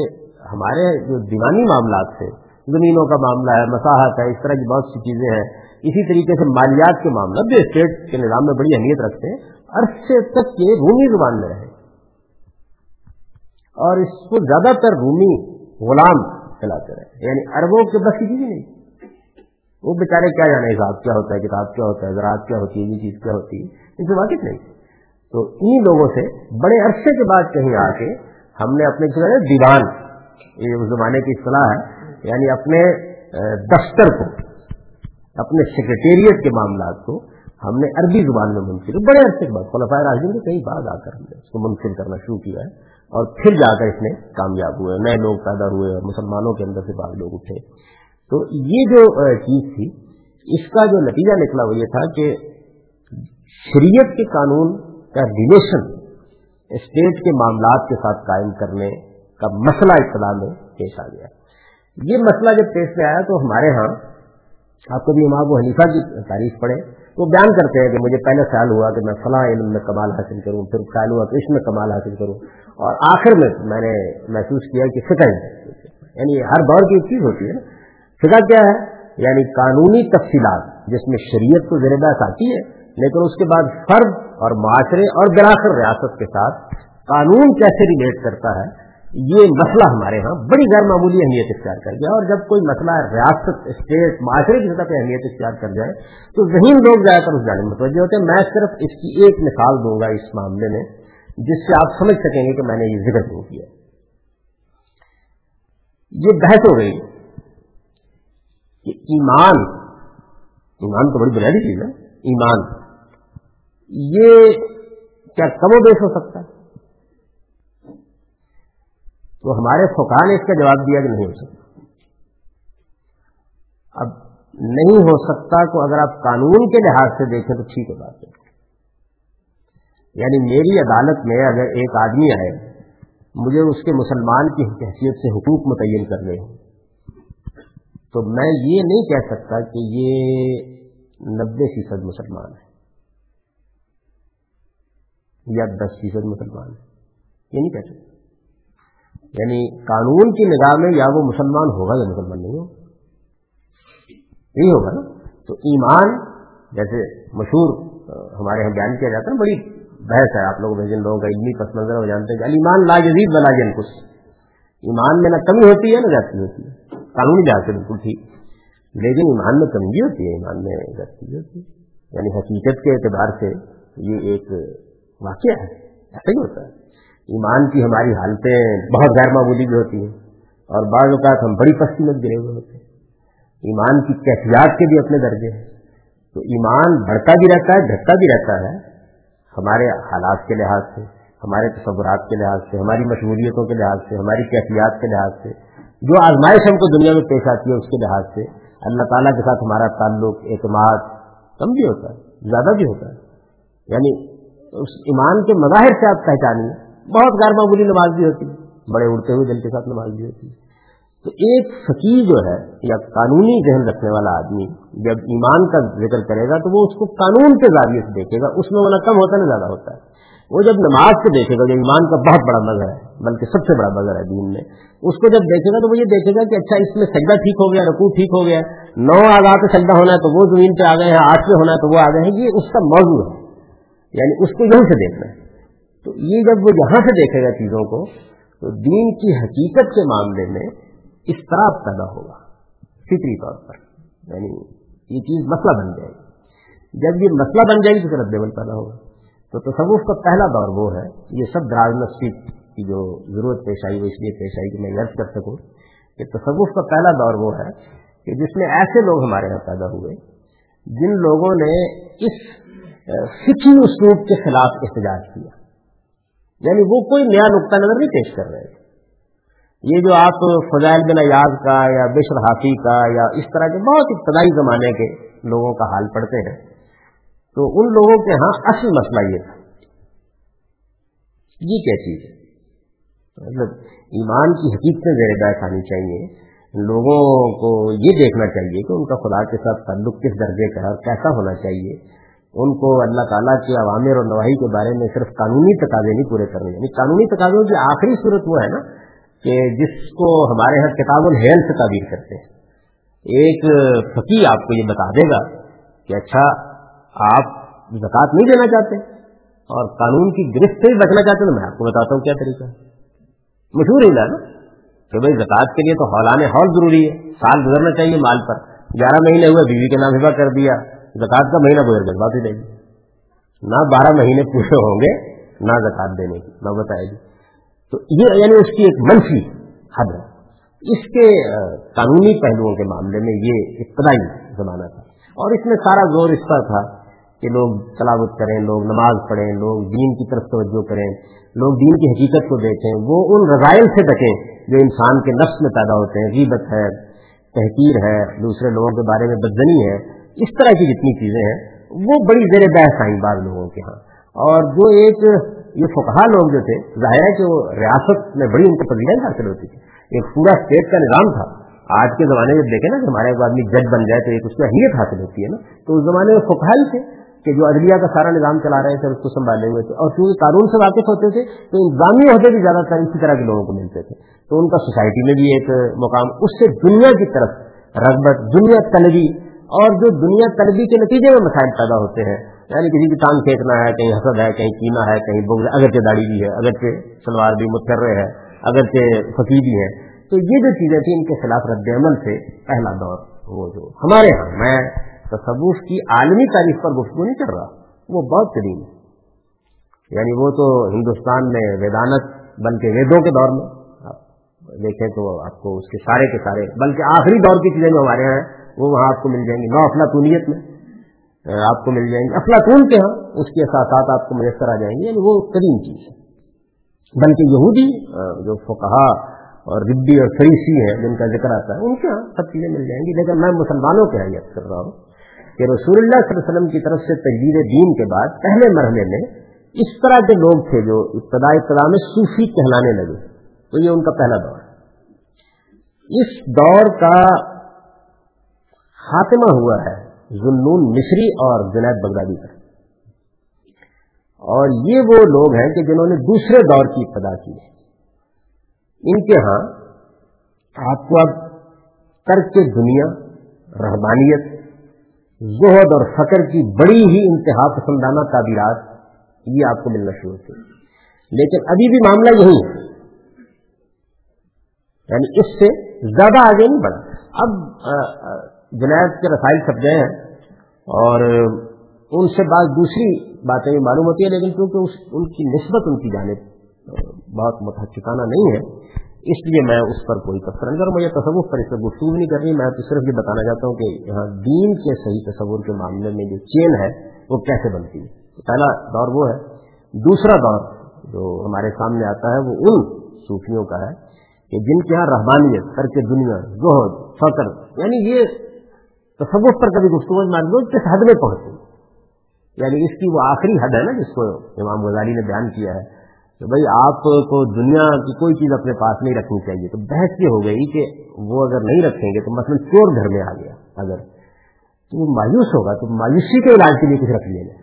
ہمارے جو دیوانی معاملات تھے، زمینوں کا معاملہ ہے، مساحت ہے، اس طرح کی بہت سی چیزیں ہیں، اسی طریقے سے مالیات کے معاملہ بھی اسٹیٹ کے نظام میں بڑی اہمیت رکھتے ہیں، عرصے تک یہ رومی زبان میں رہے۔ اور اس کو زیادہ تر رومی غلام چلاتے رہے۔ یعنی اربوں کے بس کی چیز نہیں۔ وہ بیچارے کیا جانے، حساب کیا ہوتا ہے، کتاب کیا ہوتا ہے، زراعت کیا ہوتی ہے، یہ چیز کیا ہوتی ہے، ان سے واقف نہیں۔ تو انہیں لوگوں سے بڑے عرصے کے بعد کہیں آ کے ہم نے اپنے دیوان، یہ اس زمانے کی اصطلاح ہے یعنی اپنے دفتر کو، اپنے سیکرٹیریٹ کے معاملات کو ہم نے عربی زبان میں منفر بڑے عرصے کے بعد خلفۂ راجدین کے کئی بعد آ کر ہم نے اس کو منفر کرنا شروع کیا ہے اور پھر جا کر اس میں کامیاب ہوئے، نئے لوگ پیدا ہوئے اور مسلمانوں کے اندر سے بعض لوگ اٹھے۔ تو یہ جو چیز تھی، اس کا جو نتیجہ نکلا وہ یہ تھا کہ شریعت کے قانون کا ریلیشن اسٹیٹ کے معاملات کے ساتھ قائم کرنے کا مسئلہ اطلاع میں پیش آ گیا۔ یہ مسئلہ جب پیش میں آیا تو ہمارے ہاں آپ کو بھی امام و حنیفہ کی تعریف پڑے۔ وہ بیان کرتے ہیں کہ مجھے پہلے خیال ہوا کہ میں فلاں علم میں کمال حاصل کروں، پھر خیال ہوا کہ اس میں کمال حاصل کروں۔ اور آخر میں میں نے محسوس کیا کہ فکر یعنی ہر دور کی ایک چیز ہوتی ہے۔ فکر کیا ہے؟ یعنی قانونی تفصیلات جس میں شریعت کو زیر بحث آتی ہے، لیکن اس کے بعد فرد اور معاشرے اور دراصل ریاست کے ساتھ قانون کیسے ریلیٹ کرتا ہے، یہ مسئلہ ہمارے ہاں بڑی غیر معمولی اہمیت اختیار کر گیا اور جب کوئی مسئلہ ریاست، اسٹیٹ، معاشرے کی سطح پہ اہمیت اختیار کر جائے، تو ذہین لوگ زیادہ تر اس جانے متوجہ ہوتے ہیں۔ میں صرف اس کی ایک مثال دوں گا اس معاملے میں، جس سے آپ سمجھ سکیں گے کہ میں نے یہ ذکر کیوں کیا۔ یہ بحث ہو گئی کہ ایمان ایمان تو بڑی بنیادی چیز ہے، ایمان یہ کیا کم و بیش ہو سکتا ہے؟ تو ہمارے فوکان نے اس کا جواب دیا کہ نہیں ہو سکتا۔ اب نہیں ہو سکتا تو اگر آپ قانون کے لحاظ سے دیکھیں تو ٹھیک ہے بات ہے۔ یعنی میری عدالت میں اگر ایک آدمی آئے، مجھے اس کے مسلمان کی حیثیت سے حقوق متعین کرنے ہوں تو میں یہ نہیں کہہ سکتا کہ یہ نبے فیصد مسلمان ہے یا دس فیصد مسلمان ہے یہ نہیں کہہ سکتا یعنی قانون کی نگاہ میں یا وہ مسلمان ہوگا یا مسلمان نہیں ہوگا۔ یہی ہوگا نا۔ تو ایمان، جیسے مشہور ہمارے یہاں بیان کیا جاتا ہے، بڑی بحث ہے۔ آپ لوگوں میں جن لوگوں کا علمی پس منظر وہ جانتے ہیں کہ ایمان لا جدید بلا جن کچھ ایمان میں نہ کمی ہوتی ہے، نہ جاتی ہوتی ہے۔ قانونی لحاظ سے بالکل ٹھیک۔ لیکن ایمان میں کمی بھی ہوتی ہے، ایمان میں جاتی ہوتی ہے۔ یعنی حقیقت کے اعتبار سے یہ ایک واقعہ ہے، ایسا ہی ہوتا ہے۔ ایمان کی ہماری حالتیں بہت غیر معمولی بھی ہوتی ہیں اور بعض اوقات ہم بڑی پستی میں گرے ہوئے ہوتے ہیں۔ ایمان کی کیفیات کے بھی اپنے درجے ہیں۔ تو ایمان بڑھتا بھی رہتا ہے، گھٹتا بھی رہتا ہے، ہمارے حالات کے لحاظ سے، ہمارے تصورات کے لحاظ سے، ہماری مشغولیتوں کے لحاظ سے، ہماری کیفیات کے لحاظ سے، جو آزمائش ہم کو دنیا میں پیش آتی ہے اس کے لحاظ سے، اللہ تعالیٰ کے ساتھ ہمارا تعلق، اعتماد، کم بھی ہوتا ہے، زیادہ بھی ہوتا ہے۔ یعنی اس ایمان کے مظاہر سے آپ پہچانیے بہت غیر معمولی نماز بھی ہوتی ہے۔ بڑے اڑتے ہوئے دل کے ساتھ نماز بھی ہوتی ہے۔ تو ایک فقیر جو ہے یا قانونی ذہن رکھنے والا آدمی جب ایمان کا ذکر کرے گا تو وہ اس کو قانون کے ذریعے سے دیکھے گا۔ اس میں وہ نہ کم ہوتا نہ زیادہ ہوتا ہے۔ وہ جب نماز سے دیکھے گا، جو ایمان کا بہت بڑا مظہر ہے، بلکہ سب سے بڑا مظہر ہے دین میں، اس کو جب دیکھے گا تو وہ یہ دیکھے گا کہ اچھا اس میں سجدہ ٹھیک ہو گیا، رکوع ٹھیک ہو گیا، نو آزاد سجدہ ہونا ہے تو وہ زمین پہ آ گئے ہیں آٹھ پہ ہونا ہے تو وہ آ گئے ہیں۔ یہ اس کا موضوع ہے۔ یعنی اس کو یہیں سے دیکھنا ہے۔ تو یہ جب وہ یہاں سے دیکھے گا چیزوں کو، تو دین کی حقیقت کے معاملے میں اضطراب پیدا ہوگا، فطری طور پر۔ یعنی یہ چیز مسئلہ بن جائے گی۔ جب یہ مسئلہ بن جائے گی تو پھر ردیول پیدا ہوگا۔ تو تصوف کا پہلا دور وہ ہے، یہ سب دراز مسجد کی جو ضرورت پیش آئی، وہ اس لیے پیش آئی کہ میں یاد کر سکوں کہ تصوف کا پہلا دور وہ ہے کہ جس میں ایسے لوگ ہمارے یہاں پیدا ہوئے، جن لوگوں نے اس فکی اسلوب کے خلاف احتجاج کیا۔ یعنی وہ کوئی نیا نقطہ نظر نہیں پیش کر رہے۔ یہ جو آپ فضائل بن یاد کا یا بشر حافی کا یا اس طرح کے بہت ابتدائی زمانے کے لوگوں کا حال پڑھتے ہیں، تو ان لوگوں کے ہاں اصل مسئلہ یہ تھا۔ یہ کیا چیز ہے؟ مطلب ایمان کی حقیقتیں زیر بحث آنی چاہیے۔ لوگوں کو یہ دیکھنا چاہیے کہ ان کا خدا کے ساتھ تعلق کس درجے کا ہے اور کیسا ہونا چاہیے۔ ان کو اللہ تعالیٰ کے عوامر اور نواحی کے بارے میں صرف قانونی تقاضے نہیں پورے کرنے یعنی قانونی تقاضوں کی آخری صورت وہ ہے نا کہ جس کو ہمارے یہاں کتاب الحیل سے تعبیر کرتے ہیں۔ ایک فقی آپ کو یہ بتا دے گا کہ اچھا آپ زکوٰۃ نہیں دینا چاہتے اور قانون کی گرفت سے بچنا چاہتے تو میں آپ کو بتاتا ہوں کیا طریقہ مشہور ہی نا کہ بھائی زکات کے لیے تو ہولان ہال ضروری ہے، سال گزرنا چاہیے مال پر۔ گیارہ مہینے ہوئے، بیوی کے نام ہبا کر دیا۔ زکات کا مہینہ گزر گیا بات ہی رہے گی نہ بارہ مہینے پورے ہوں گے، نہ زکات دینے کی۔ نہ بتائے گی جی۔ تو یہ یعنی اس کی ایک منفی حد ہے۔ اس کے قانونی پہلوؤں کے معاملے میں یہ ابتدائی زمانہ تھا۔ اور اس میں سارا زور اس پر تھا کہ لوگ تلاوت کریں، لوگ نماز پڑھیں، لوگ دین کی طرف توجہ کریں، لوگ دین کی حقیقت کو دیکھیں، وہ ان رضائل سے بچیں جو انسان کے نفس میں پیدا ہوتے ہیں۔ غیبت ہے، تحقیر ہے، دوسرے لوگوں کے بارے میں بدزنی ہے۔ اس طرح کی جتنی چیزیں ہیں، وہ بڑی زیر بحث آئیں بعض لوگوں کے ہاں۔ اور جو ایک یہ فقہ لوگ جو تھے، ظاہر ہے کہ وہ ریاست میں بڑی ان کو پذیرائیں حاصل ہوتی تھی۔ ایک پورا اسٹیٹ کا نظام تھا۔ آج کے زمانے میں دیکھیں نا کہ ہمارے آدمی جج بن جائے تو ایک اس کو اہمیت حاصل ہوتی ہے نا۔ تو اس زمانے میں فقہ ہی تھے کہ جو عدلیہ کا سارا نظام چلا رہے تھے اس کو سنبھالے ہوئے تھے۔ اور چونکہ قانون سے واقف ہوتے تھے، تو انتظامی عہدے بھی زیادہ تر اسی طرح کے لوگوں کو ملتے تھے۔ تو ان کا سوسائٹی میں بھی ایک مقام، اس سے دنیا کی طرف رغبت، دنیا طلبی اور جو دنیا طلبی کے نتیجے میں مسائل پیدا ہوتے ہیں یعنی کسی کی ٹانگ پھینکنا ہے، کہیں حسد ہے، کہیں کینا ہے، کہیں بغض اگرچہ داڑھی بھی ہے، اگرچہ سلوار بھی مترے ہے اگرچہ فقی بھی ہے تو یہ جو چیزیں تھیں، ان کے خلاف رد عمل سے پہلا دور وہ جو ہمارے ہاں میں تصوف کی عالمی تاریخ پر گفتگو نہیں کر رہا، وہ بہت قدیم ہے۔ یعنی وہ تو ہندوستان میں ویدانت، بلکہ ویدوں کے دور میں، آپ دیکھیں تو آپ کو اس کے سارے کے سارے، بلکہ آخری دور کی چیزیں جو ہمارے یہاں وہ وہاں آپ کو مل جائیں گی نو افلاطونیت میں آپ کو مل جائیں گی افلاطون کے ہاں اس کے احساسات آپ کو میسر آ جائیں گے۔ یعنی وہ قدیم چیز ہے۔ بلکہ یہودی جو فقہا اور ربی اور فریسی ہے جن کا ذکر آتا ہے، ان کے ہاں سب چیزیں مل جائیں گی۔ لیکن میں مسلمانوں کے حیت کر رہا ہوں کہ رسول اللہ صلی اللہ علیہ وسلم کی طرف سے تجدید دین کے بعد، پہلے مرحلے میں اس طرح کے لوگ تھے جو ابتدا ابتدا میں صوفی کہلانے لگے۔ تو یہ ان کا پہلا دور۔ ہے اس دور کا خاتمہ ہوا ہے ظنون مصری اور جنید بغدادی کا اور یہ وہ لوگ ہیں کہ جنہوں نے دوسرے دور کی ابتدا کی ہے۔ ان کے ہاں آپ کو اب ترک دنیا رحمانیت زہد اور فقر کی بڑی ہی انتہا پسندانہ تعبیرات یہ آپ کو ملنا شروع ہوتی لیکن ابھی بھی معاملہ یہی ہے۔ یعنی اس سے زیادہ آگے نہیں بڑھا۔ اب جنایت کے رسائل سب گئے ہیں اور ان سے بعض دوسری باتیں معلوم ہوتی ہیں، لیکن کیونکہ ان کی نسبت ان کی جانب بہت متحقانہ نہیں ہے، اس لیے میں اس پر کوئی تفصیل نہیں کروں میں یہ تصور پر اس سے گفتگو نہیں کر رہی، میں تو صرف یہ بتانا چاہتا ہوں کہ یہاں دین کے صحیح تصور کے معاملے میں جو چین ہے، وہ کیسے بنتی ہے؟ پہلا دور وہ ہے۔ دوسرا دور جو ہمارے سامنے آتا ہے، وہ ان صوفیوں کا ہے کہ جن کے یہاں رحمانیت کر کے دنیا، زہد فخر یعنی یہ تصور پر کبھی گفتگو مان لو کس حد میں پہنچے یعنی اس کی وہ آخری حد ہے نا جس کو امام غزالی نے بیان کیا ہے کہ بھائی آپ کو دنیا کی کوئی چیز اپنے پاس نہیں رکھنی چاہیے۔ تو بحث یہ ہو گئی کہ وہ اگر نہیں رکھیں گے تو مثلاً چور گھر میں آ گیا۔ اگر تو وہ مایوس ہوگا تو مایوسی کے علاج کے لیے کچھ رکھ لیں گے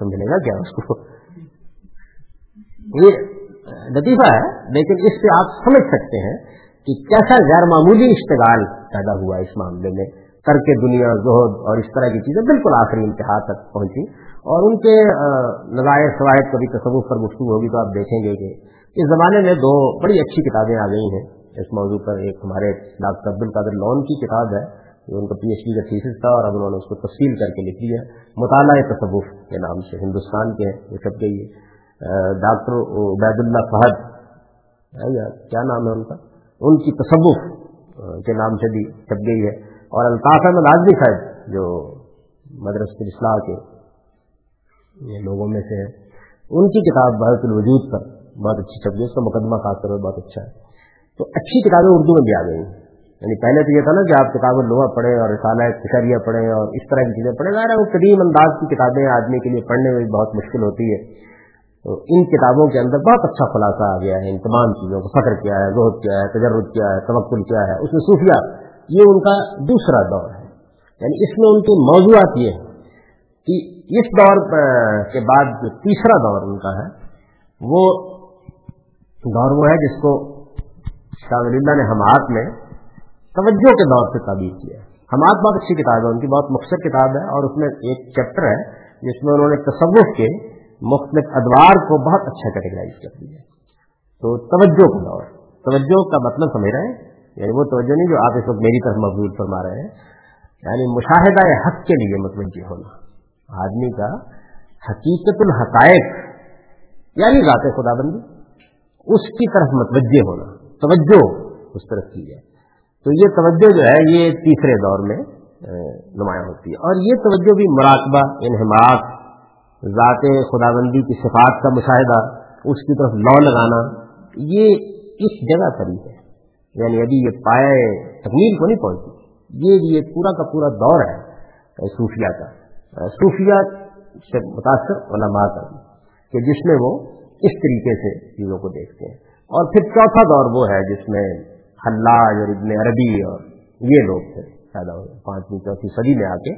سمجھ لے گا کیا اس کو؟ یہ لطیفہ ہے، لیکن اس سے آپ سمجھ سکتے ہیں کہ کیسا غیر معمولی اشتغال پیدا ہوا اس معاملے میں۔ کر کے دنیا، زہد اور اس طرح کی چیزیں بالکل آخری انتہا تک پہنچی۔ اور ان کے نظائر شواہد کبھی تصوف پر گفتگو ہوگی تو آپ دیکھیں گے کہ اس زمانے میں دو بڑی اچھی کتابیں آ گئی ہیں۔ اس موضوع پر ایک ہمارے ڈاکٹر عبد القادر لون کی کتاب ہے، جو ان کا پی ایچ ڈی کا تھیسس تھا اور اب انہوں نے اس کو تفصیل کر کے لکھ لیا مطالعہ تصوف کے نام سے ہندوستان کے وہ چھپ گئی ڈاکٹر عبید اللہ فہد کیا نام ہے ان کا؟ ان کی تصوف کے نام سے بھی چھپ گئی ہے۔ اور الطاف احمد آزمی صاحب، جو مدرسہ اصلاح کے لوگوں میں سے ہیں، ان کی کتاب بحث الوجود پر بہت اچھی چھپ گئی اس کا مقدمہ خاص طور پر بہت اچھا ہے۔ تو اچھی کتابیں اردو میں بھی آ گئی یعنی پہلے تو یہ تھا نا کہ آپ کتابیں لوہا پڑھیں اور رسالہ کشریہ پڑھیں اور اس طرح کی چیزیں پڑھیں۔ ظاہر ہے وہ قدیم انداز کی کتابیں آدمی کے لیے پڑھنے میں بہت مشکل ہوتی ہے۔ ان کتابوں کے اندر بہت اچھا خلاصہ آ گیا ہے ان تمام چیزوں کو فخر کیا ہے، زہد کیا ہے تجرب کیا ہے، توکل کیا ہے، اس میں صوفیہ، یہ ان کا دوسرا دور ہے۔ یعنی اس میں ان کے موضوعات یہ ہیں کہ اس دور کے بعد جو تیسرا دور ان کا ہے، وہ دور وہ ہے جس کو شاہ ولی اللہ نے ہمات میں توجہ کے دور سے تعبیر کیا ہے۔ ہمات بہت اچھی کتاب ہے، ان کی بہت مختصر کتاب ہے اور اس میں ایک چیپٹر ہے جس میں انہوں نے تصوف کے مختلف ادوار کو بہت اچھا کیٹیگرائز کر دیا تو توجہ کا دور۔ توجہ کا مطلب سمجھ رہے ہیں؟ یعنی وہ توجہ نہیں جو آپ اس وقت میری طرف مقبول فرما رہے ہیں۔ یعنی مشاہدہ حق کے لیے مطلب متوجہ ہونا۔ آدمی کا حقیقت الحقائق یعنی ذات خدا بندی اس کی طرف متوجہ ہونا۔ توجہ اس طرف کی جائے تو یہ توجہ جو ہے، یہ تیسرے دور میں نمایاں ہوتی ہے۔ اور یہ توجہ بھی مراقبہ انہماق ذات خدا بندی کی صفات کا مشاہدہ، اس کی طرف لو لگانا، یہ اس جگہ پر ہی ہے۔ یعنی ابھی یہ پائے تکمیل کو نہیں پہنچی۔ یہ یہ پورا کا پورا دور ہے، صوفیہ کا۔ صوفیہ سے متاثر علماء کا کہ جس میں وہ اس طریقے سے چیزوں کو دیکھتے ہیں۔ اور پھر چوتھا دور وہ ہے، جس میں حلاج اور ابن عربی اور یہ لوگ تھے، پیدا ہوئے، پانچویں، چوتھی صدی میں آ کے،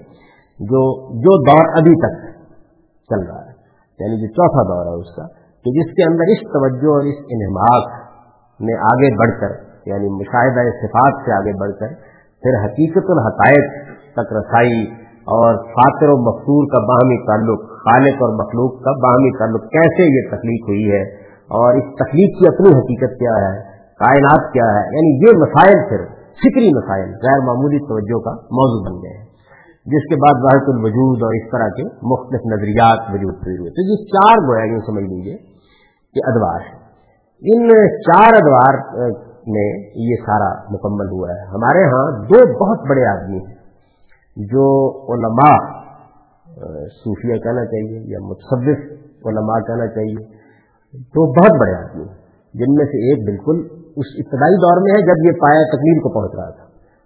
جو جو دور ابھی تک چل رہا ہے۔ یعنی جو چوتھا دور ہے اس کا، کہ جس کے اندر اس توجہ اور اس انہماق میں آگے بڑھ کر یعنی مشاہدہ صفات سے آگے بڑھ کر، پھر حقیقت الحقائق تک رسائی اور فاطر و مقصور کا باہمی تعلق، خالق اور مخلوق کا باہمی تعلق، کیسے یہ تخلیق ہوئی ہے اور اس تخلیق کی اپنی حقیقت کیا ہے، کائنات کیا ہے یعنی یہ مسائل پھر فکری مسائل، غیر معمولی توجہ کا موضوع بن گئے۔ ہیں جس کے بعد واحد الوجود اور اس طرح کے مختلف نظریات وجود ہوئے تو یہ چار گویا یوں سمجھ لیجیے کہ ادوار ہے ان چار ادوار میں یہ سارا مکمل ہوا ہے۔ ہمارے ہاں دو بہت بڑے آدمی ہیں جو علماء، صوفیہ کہنا چاہیے یا متصوف علماء کہنا چاہیے۔ دو بہت بڑے آدمی ہیں، جن میں سے ایک بالکل اس ابتدائی دور میں ہے جب یہ پایا تکلیل کو پہنچ رہا تھا۔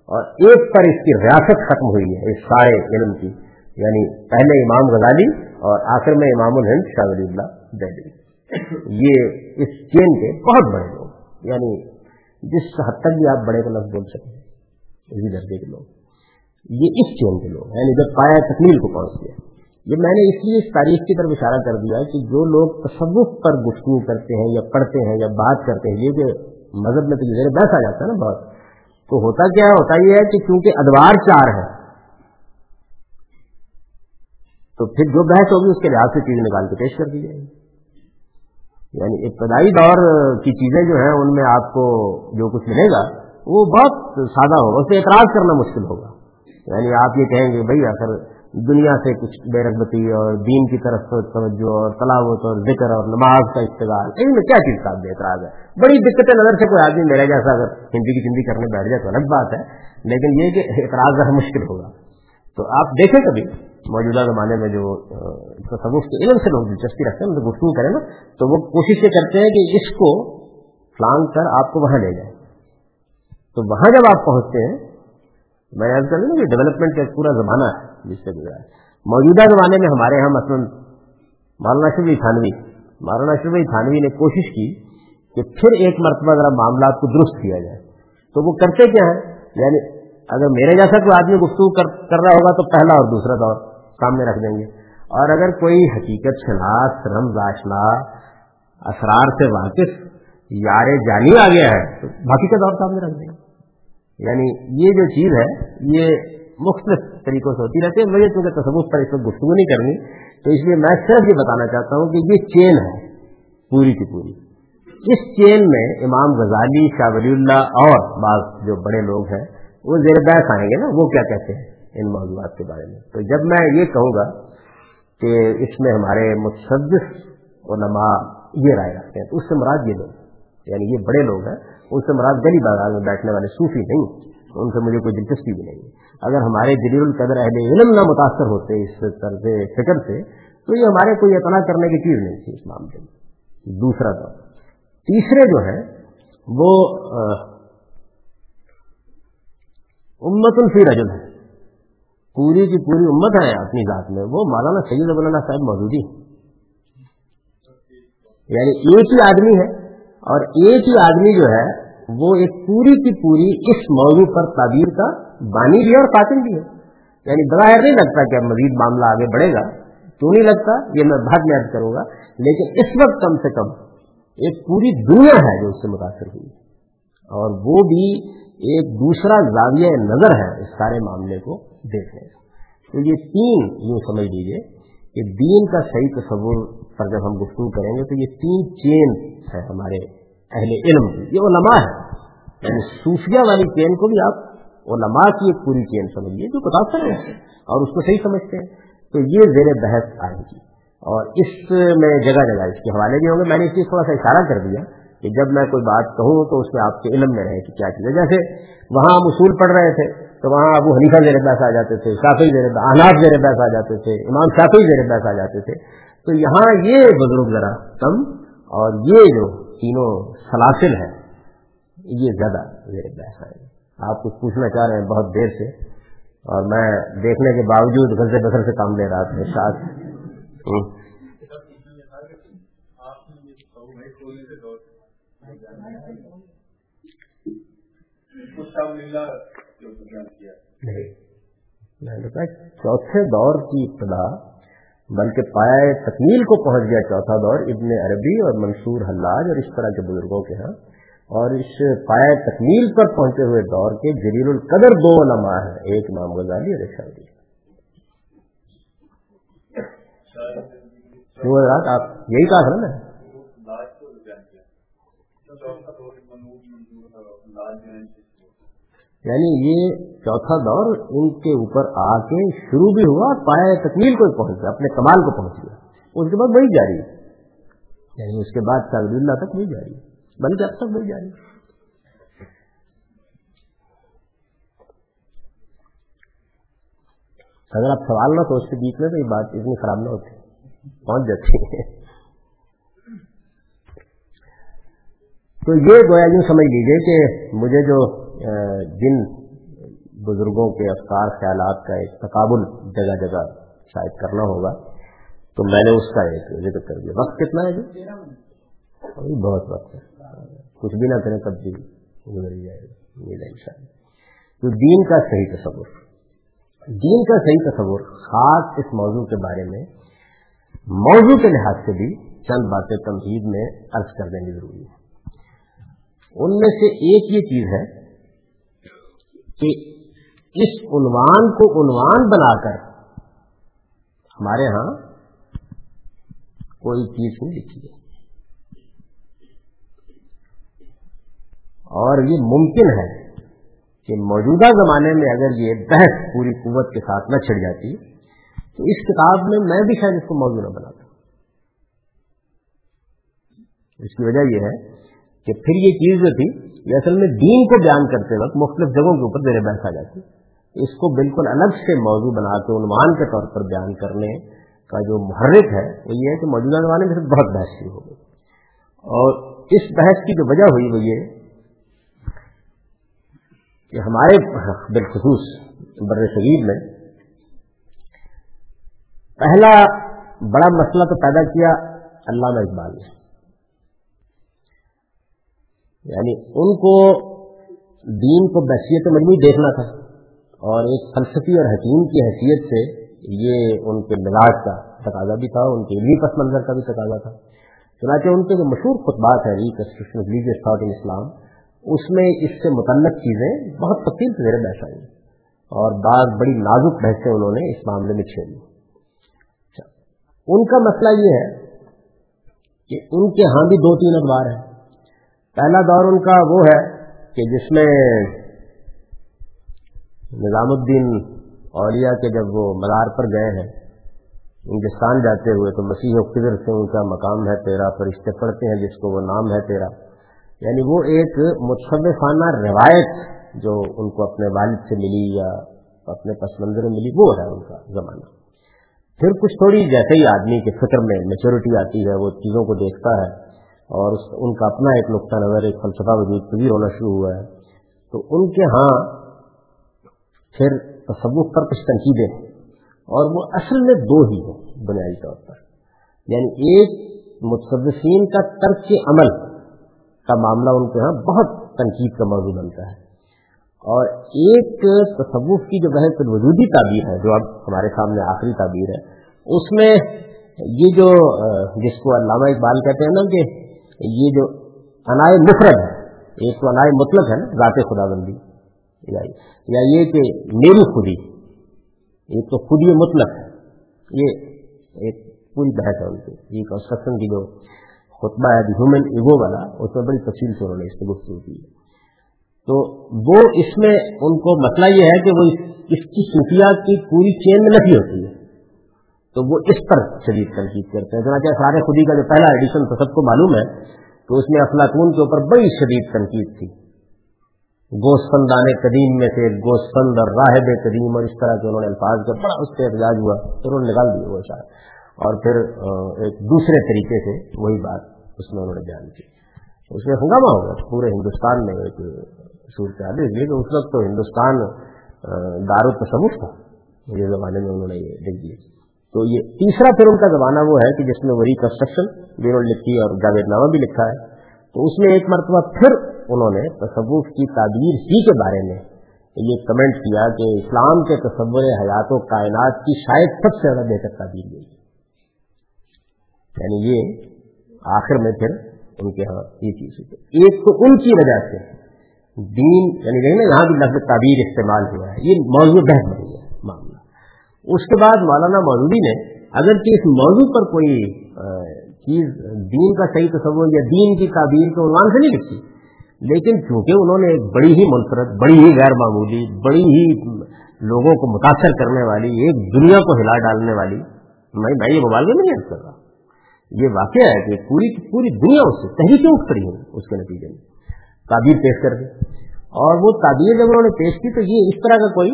اور ایک پر اس کی ریاست ختم ہوئی ہے، اس سارے علم کی یعنی پہلے امام غزالی اور آخر میں امام الہند شاہ ولی اللہ دہلی یہ اس چین کے بہت بڑے لوگ یعنی جس حد تک بھی آپ بڑے کا لفظ بول سکیں اسی درجے کے لوگ۔ یہ اس چین کے لوگ یعنی جب پایا تکمیل کو پہنچ گیا۔ یہ میں نے اس لیے اس تاریخ کی طرف اشارہ کر دیا کہ جو لوگ تصوف پر گفتگو کرتے ہیں یا پڑھتے ہیں یا بات کرتے ہیں، یہ جو مذہب میں تو زیر بحث آ جاتا ہے نا بہت تو ہوتا کیا ہوتا یہ ہے کہ چونکہ ادوار چار ہے تو پھر جو بحث ہوگی اس کے لحاظ سے چیز نکال کے پیش کر دی جائے گی۔ یعنی ابتدائی دور کی چیزیں جو ہیں، ان میں آپ کو جو کچھ ملے گا، وہ بہت سادہ ہوگا، اس سے اعتراض کرنا مشکل ہوگا۔ یعنی آپ یہ کہیں گے، بھائی اگر دنیا سے کچھ بے رغبتی اور دین کی طرف توجہ اور تلاوت اور ذکر اور نماز کا استعمال ان میں کیا چیز کا اعتراض ہے؟ بڑی دقت نظر سے کوئی آدمی میرا جیسا اگر ہندی کی چندی کرنے بیٹھ جائے تو الگ بات ہے، لیکن یہ کہ اعتراض ذرا مشکل ہوگا۔ تو آپ دیکھیں کبھی، موجودہ زمانے میں جو تصوف کے علم سے لوگ دلچسپی رکھتے ہیں، ان سے گفتگو کریں نا، تو وہ کوشش یہ کرتے ہیں کہ اس کو فلانگ کر آپ کو وہاں لے جائیں۔ تو وہاں جب آپ پہنچتے ہیں میں یاد کر دوں کہ ڈیولپمنٹ کا ایک پورا زمانہ ہے، جس سے گزرا ہے۔ موجودہ زمانے میں ہمارے یہاں مثلاً مولانا شفی تھانوی، مولانا شفی تھانوی نے کوشش کی کہ پھر ایک مرتبہ ذرا معاملات کو درست کیا جائے۔ تو وہ کرتے کیا ہیں؟ یعنی اگر میرے جیسا کوئی آدمی گفتگو کر رہا ہوگا تو پہلا اور دوسرا دور سامنے رکھ دیں گے۔ اور اگر کوئی حقیقت شناس رمز آشنا، اسرار سے واقف یار جانی آ گیا ہے، تو باقی کا دور سامنے رکھ دیں گے۔ یعنی یہ جو چیز ہے، یہ مختلف طریقوں سے ہوتی رہتی ہے مجھے چونکہ تصوف پر اس وقت گفتگو نہیں کرنی، تو اس لیے میں صرف یہ بتانا چاہتا ہوں کہ یہ چین ہے، پوری کی پوری۔ اس چین میں امام غزالی، شاہ ولی اللہ اور بعض جو بڑے لوگ ہیں، وہ زیر بحث آئیں گے نا، وہ کیا کہتے ہیں ان موضوعات کے بارے میں؟ تو جب میں یہ کہوں گا کہ اس میں ہمارے متصدف علماء یہ رائے رکھتے ہیں، تو اس سے مراد یہ لوگ یعنی یہ بڑے لوگ ہیں اس سے مراد گلی بازار میں بیٹھنے والے صوفی نہیں، ان سے مجھے کوئی دلچسپی بھی نہیں۔ ہے اگر ہمارے دلیل القدر اہل علم نہ متاثر ہوتے اس طرز فکر سے، تو یہ ہمارے کوئی اطلاع کرنے کی چیز نہیں تھی اس معاملے میں۔ دوسرا دور۔ تیسرے جو ہیں وہ امت الفی رجل ہے۔ پوری کی پوری امت ہے اپنی ذات میں۔ وہ مولانا سید اب اللہ صاحب موجود ہی یعنی ایک ہی آدمی ہے۔ اور ایک ہی آدمی جو ہے، وہ ایک پوری کی پوری اس موضوع پر تعبیر کا بانی بھی ہے اور قاتل بھی ہے۔ یعنی بظاہر نہیں لگتا کہ اب مزید معاملہ آگے بڑھے گا۔ کیوں نہیں لگتا؟ یہ میں بعد میں کروں گا۔ لیکن اس وقت کم سے کم ایک پوری دنیا ہے جو اس سے متاثر ہوئی۔ اور وہ بھی ایک دوسرا زاویہ نظر ہے اس سارے معاملے کو دیکھنے۔ تو یہ تین یوں سمجھ لیجیے کہ دین کا صحیح تصور پر جب ہم گفتگو کریں گے تو یہ تین چین ہے ہمارے اہل علم کی، یہ علماء ہے یعنی صوفیہ والی چین کو بھی آپ علماء کی ایک پوری چین سمجھیے جو بتا سکتے ہیں اور اس کو صحیح سمجھتے ہیں۔ تو یہ زیر بحث آئے گی۔ اور اس میں جگہ جگہ اس کے حوالے بھی ہوں گے۔ میں نے اس چیز تھوڑا سا اشارہ کر دیا کہ جب میں کوئی بات کہوں تو اس میں آپ کے علم میں رہے کہ کیا چیز ہے۔ جیسے وہاں ہم اصول پڑھ رہے تھے۔ تو وہاں ابو حنیفہ زیر بحث آ جاتے تھے شافی زیر اناف زیر بحث آ جاتے تھے، امام شافی زیر بحث آ جاتے تھے۔ تو یہاں یہ بزرگ ذرا کم اور یہ جو تینوں سلاسل ہیں، یہ زیادہ زیر بحث آئے۔ آپ کچھ پوچھنا چاہ رہے ہیں بہت دیر سے اور میں دیکھنے کے باوجود غزے بسر سے کام لے رہا تھا ساتھ چوتھے دور کی ابتدا بلکہ پایا تکمیل کو پہنچ گیا چوتھا دور ابن عربی اور منصور حلاج اور اس طرح کے بزرگوں کے ہاں۔ اور اس پایا تکمیل پر پہنچے ہوئے دور کے جلیل القدر دو علماء ہیں ایک امام غزالی اور ایک شادی آپ یہی کہا تھا نا یعنی یہ چوتھا دور ان کے اوپر آ کے شروع بھی ہوا پایا تکمیل کو پہنچ گیا، اپنے کمال کو پہنچ گیا۔ اس کے بعد وہی جاری۔ ہے یعنی اس کے بعد شاہد اللہ تک وہی جاری۔ ہے بلکہ اب تک وہی جاری۔ اگر آپ سوال نہ تو اس کے بیچ میں تو یہ بات اتنی خراب نہ ہوتی پہنچ جاتی۔ ہے تو یہ گویا یوں سمجھ لیجیے کہ مجھے جو جن بزرگوں کے افکار، خیالات کا ایک تقابل جگہ جگہ شاید کرنا ہوگا، تو میں نے اس کا ایک ذکر کر دیا۔ وقت کتنا ہے جی؟ بہت وقت ہے۔ کچھ بھی نہ کریں تب بھی گزر جائے گا۔ تو دین کا صحیح تصور۔ دین کا صحیح تصور خاص اس موضوع کے بارے میں، موضوع کے لحاظ سے بھی چند باتیں تمہید میں عرض کر دینی ضروری۔ ہے ان میں سے ایک یہ چیز ہے کہ اس عنوان کو عنوان بنا کر ہمارے ہاں کوئی چیز نہیں لکھی ہے اور یہ ممکن ہے کہ موجودہ زمانے میں اگر یہ بحث پوری قوت کے ساتھ نہ چھڑ جاتی تو اس کتاب میں میں بھی شاید اس کو موضوع نہ بناتا۔ اس کی وجہ یہ ہے کہ پھر یہ چیز جو تھی، یہ اصل میں دین کو بیان کرتے وقت مختلف جگہوں کے اوپر زیر بحث آ جاتی۔ اس کو بالکل الگ سے موضوع بنا کے، عنوان کے طور پر بیان کرنے کا جو محرک ہے، وہ یہ ہے کہ موجودہ زمانے میں بہت بحث شروع ہو گئی۔ اور اس بحث کی جو وجہ ہوئی وہ یہ کہ ہمارے بالخصوص بر صغیر میں پہلا بڑا مسئلہ تو پیدا کیا علامہ اقبال نے۔ یعنی ان کو دین کو بحثیت مجموعی دیکھنا تھا اور ایک فلسفی اور حکیم کی حیثیت سے یہ ان کے مزاج کا تقاضا بھی تھا، ان کے علمی پس منظر کا بھی تقاضا تھا۔ چنانچہ ان کے جو مشہور خطبات ہیں ریلیجیس تھاٹ ان اسلام، اس میں اس سے متعلق چیزیں بہت تفصیل سے زیر بحث آئی اور بعض بڑی نازک بحثیں انہوں نے اس معاملے میں چھیڑ لی اچھا، ان کا مسئلہ یہ ہے کہ ان کے ہاں بھی دو تین اخبار ہیں۔ پہلا دور ان کا وہ ہے کہ جس میں نظام الدین اولیاء کے جب وہ مزار پر گئے ہیں، ہندوستان جاتے ہوئے تو مسیح و قدر سے ان کا مقام ہے تیرا، فرشتے پڑھتے ہیں جس کو وہ نام ہے تیرا۔ یعنی وہ ایک متصوفانہ روایت جو ان کو اپنے والد سے ملی یا اپنے پس منظر میں ملی، وہ ہے ان کا زمانہ۔ پھر کچھ تھوڑی جیسے ہی آدمی کے فکر میں میچورٹی آتی ہے، وہ چیزوں کو دیکھتا ہے۔ اور ان کا اپنا ایک نقطہ نظر، ایک فلسفہ وجود پذیر ہونا شروع ہوا ہے۔ تو ان کے ہاں پھر تصوف پر کچھ تنقیدیں ہیں۔ اور وہ اصل میں دو ہی ہیں، بنیادی طور پر۔ یعنی ایک متصدفین کا ترک عمل کا معاملہ ان کے ہاں بہت تنقید کا موضوع بنتا ہے۔ اور ایک تصوف کی جو بحث وجودی تعبیر ہے، جو اب ہمارے سامنے آخری تعبیر ہے، اس میں یہ جو جس کو علامہ اقبال کہتے ہیں نا کہ یہ جو انائے مفرد ہے ایک تو انائے مطلق ہے نا، ذات خدا بندی یا یہ کہ میری خودی ایک تو خودی مطلق ہے۔ یہ ایک پوری بحث ہے ان کی یہ کنسٹرکشن کی جو خطبہ ہے ہیومن ایگو والا، اس میں بڑی تفصیل سے انہوں نے اس کی گفتگو کی۔ ہے تو وہ اس میں ان کو مسئلہ یہ ہے کہ وہ اس کی صوفیہ کی پوری چین میں نہیں ہوتی ہے۔ تو وہ اس پر شدید تنقید کرتے ہیں۔ چنانچہ سارے خودی کا جو پہلا ایڈیشن تو سب کو معلوم ہے تو اس میں افلاطون کے اوپر بڑی شدید تنقید تھی۔ گوسفندان قدیم میں سے گوسفند اور راہب قدیم اور اس طرح کے انہوں نے الفاظ کا بڑا اس پہ احتجاج ہوا پھر انہوں نے نکال دیا وہ شاید اور پھر ایک دوسرے طریقے سے وہی بات اس میں انہوں نے بیان کی۔ اس میں ہنگامہ ہوگا پورے ہندوستان میں ایک صورتحال اس لیے کہ اس وقت تو ہندوستان دار تصوف تھا۔ یہ زمانے میں انہوں نے یہ لکھ دیا تو یہ تیسرا پھر ان کا زمانہ وہ ہے کہ جس میں وہی کنسٹرکشن بھی انہوں نے لکھی اور جاوید نامہ بھی لکھا ہے۔ تو اس میں ایک مرتبہ پھر انہوں نے تصوف کی تعبیر ہی کے بارے میں یہ کمنٹ کیا کہ اسلام کے تصور حیات و کائنات کی شاید سب سے زیادہ بہتر تعبیر یہی یعنی یہ آخر میں پھر ان کے یہاں یہ چیز ایک تو ان کی وجہ سے دین یعنی نا یہاں بھی لفظ تعبیر استعمال ہوا ہے۔ یہ موضوع بحث اس کے بعد مولانا مودودی نے اگر کہ اس موضوع پر کوئی چیز، دین کا صحیح تصور یا دین کی تعبیر کے عنوان سے نہیں لکھی، لیکن چونکہ انہوں نے ایک بڑی ہی منفرد، بڑی ہی غیر معمولی، بڑی ہی لوگوں کو متاثر کرنے والی، ایک دنیا کو ہلا ڈالنے والی، میں بھائی یہ موبائل میں نہیں کر رہا یہ واقعہ ہے کہ پوری پوری دنیا اس سے تحریکیں اٹھ پڑی ہیں اس کے نتیجے میں۔ تعبیر پیش کر دی۔ اور وہ تعبیر جب انہوں نے پیش کی تو یہ اس طرح کا کوئی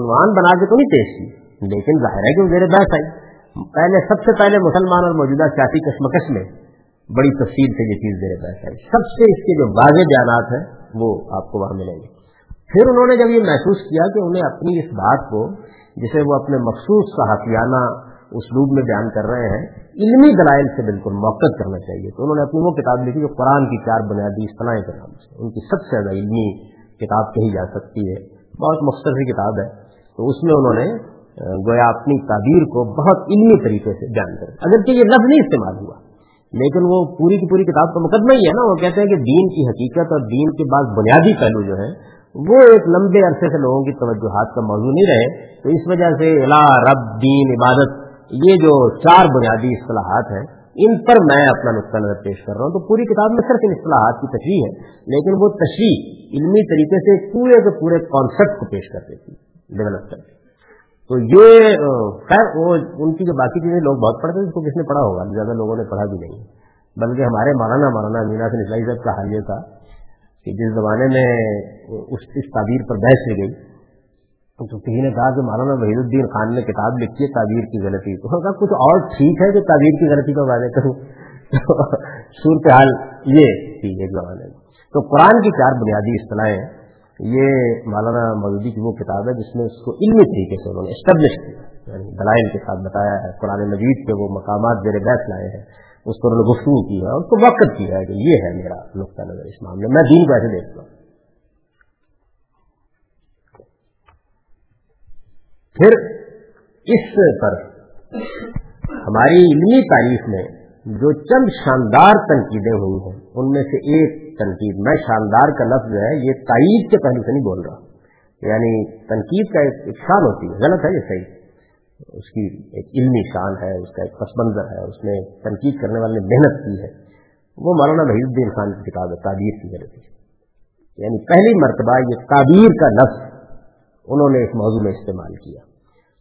عنوان بنا کے تو نہیں پیش کی۔ لیکن ظاہر ہے کہ زیر بحث آئی پہلے سب سے پہلے مسلمان اور موجودہ سیاسی کشمکش میں بڑی تفصیل سے یہ چیز زیر بحث آئی سب سے اس کے جو واضح بیانات ہیں وہ آپ کو وہاں ملیں گے۔ پھر انہوں نے جب یہ محسوس کیا کہ انہیں اپنی اس بات کو جسے وہ اپنے مخصوص صحافیانہ اسلوب میں بیان کر رہے ہیں، علمی دلائل سے بالکل موقع کرنا چاہیے۔ تو انہوں نے اپنی وہ کتاب لکھی جو قرآن کی چار بنیادی اصطلاح کے نام سے۔ ان کی سب سے زیادہ علمی کتاب کہی جا سکتی ہے۔ بہت مختصر کتاب ہے۔ تو اس میں انہوں نے گویا اپنی تعبیر کو بہت علمی طریقے سے بیان کر اگر کہ یہ لفظ نہیں استعمال ہوا، لیکن وہ پوری کی پوری کتاب کا مقدمہ ہی ہے نا۔ وہ کہتے ہیں کہ دین کی حقیقت اور دین کے بعد بنیادی پہلو جو ہے وہ ایک لمبے عرصے سے لوگوں کی توجہات کا موضوع نہیں رہے۔ تو اس وجہ سے الا رب دین عبادت، یہ جو چار بنیادی اصطلاحات ہیں، ان پر میں اپنا نقطہ نظر پیش کر رہا ہوں۔ تو پوری کتاب میں صرف ان اصطلاحات کی تشریح ہے، لیکن وہ تشریح علمی طریقے سے پورے کے پورے کانسیپٹ کو پیش کرتے تھی ڈیولپ کرتے تو یہ خیر، وہ ان کی جو باقی چیزیں لوگ بہت پڑھتے ہیں، اس کو کس نے پڑھا ہوگا؟ زیادہ لوگوں نے پڑھا بھی نہیں۔ بلکہ ہمارے مولانا مولانا مینا سے نسلائی صاحب کا حال یہ تھا کہ جس زمانے میں اس تعبیر پر بحث لی گئی، تو کسی نے کہا کہ مولانا وحید الدین خان نے کتاب لکھی ہے تعبیر کی غلطی۔ تو کہا، کچھ اور ٹھیک ہے کہ تعبیر کی غلطی کا واضح کروں۔ صورت حال یہ تھی ایک زمانے میں۔ تو قرآن کی چار بنیادی اصطلاحیں یہ مولانا مودودی کی وہ کتاب ہے جس میں اس کو علمی طریقے سے انہوں نے اسٹیبلش کیا یعنی دلائل کے ساتھ بتایا ہے، قرآن مجید کے وہ مقامات زیر بحث لائے ہیں، اس پر انہوں نے گفتگو کی ہے اس کو وقت کیا ہے کہ یہ ہے میرا نقطہ نظر اس معاملے میں۔ دین کو ایسے دیکھتا ہوں۔ پھر اس پر ہماری علمی تاریخ میں جو چند شاندار تنقیدیں ہوئی ہیں، ان میں سے ایک تنقید۔ میں شاندار کا لفظ ہے، یہ تائید کے پہلو سے نہیں بول رہا۔ یعنی تنقید کا ایک شان ہوتی ہے، غلط ہے یہ صحیح؟ اس کی ایک علمی شان ہے، اس کا ایک پس منظر ہے، اس میں تنقید کرنے والے نے محنت کی ہے۔ وہ مولانا وحید الدین خان کی کتاب ہے، تعبیر کی غلطی یعنی پہلی مرتبہ یہ تعبیر کا لفظ انہوں نے اس موضوع میں استعمال کیا۔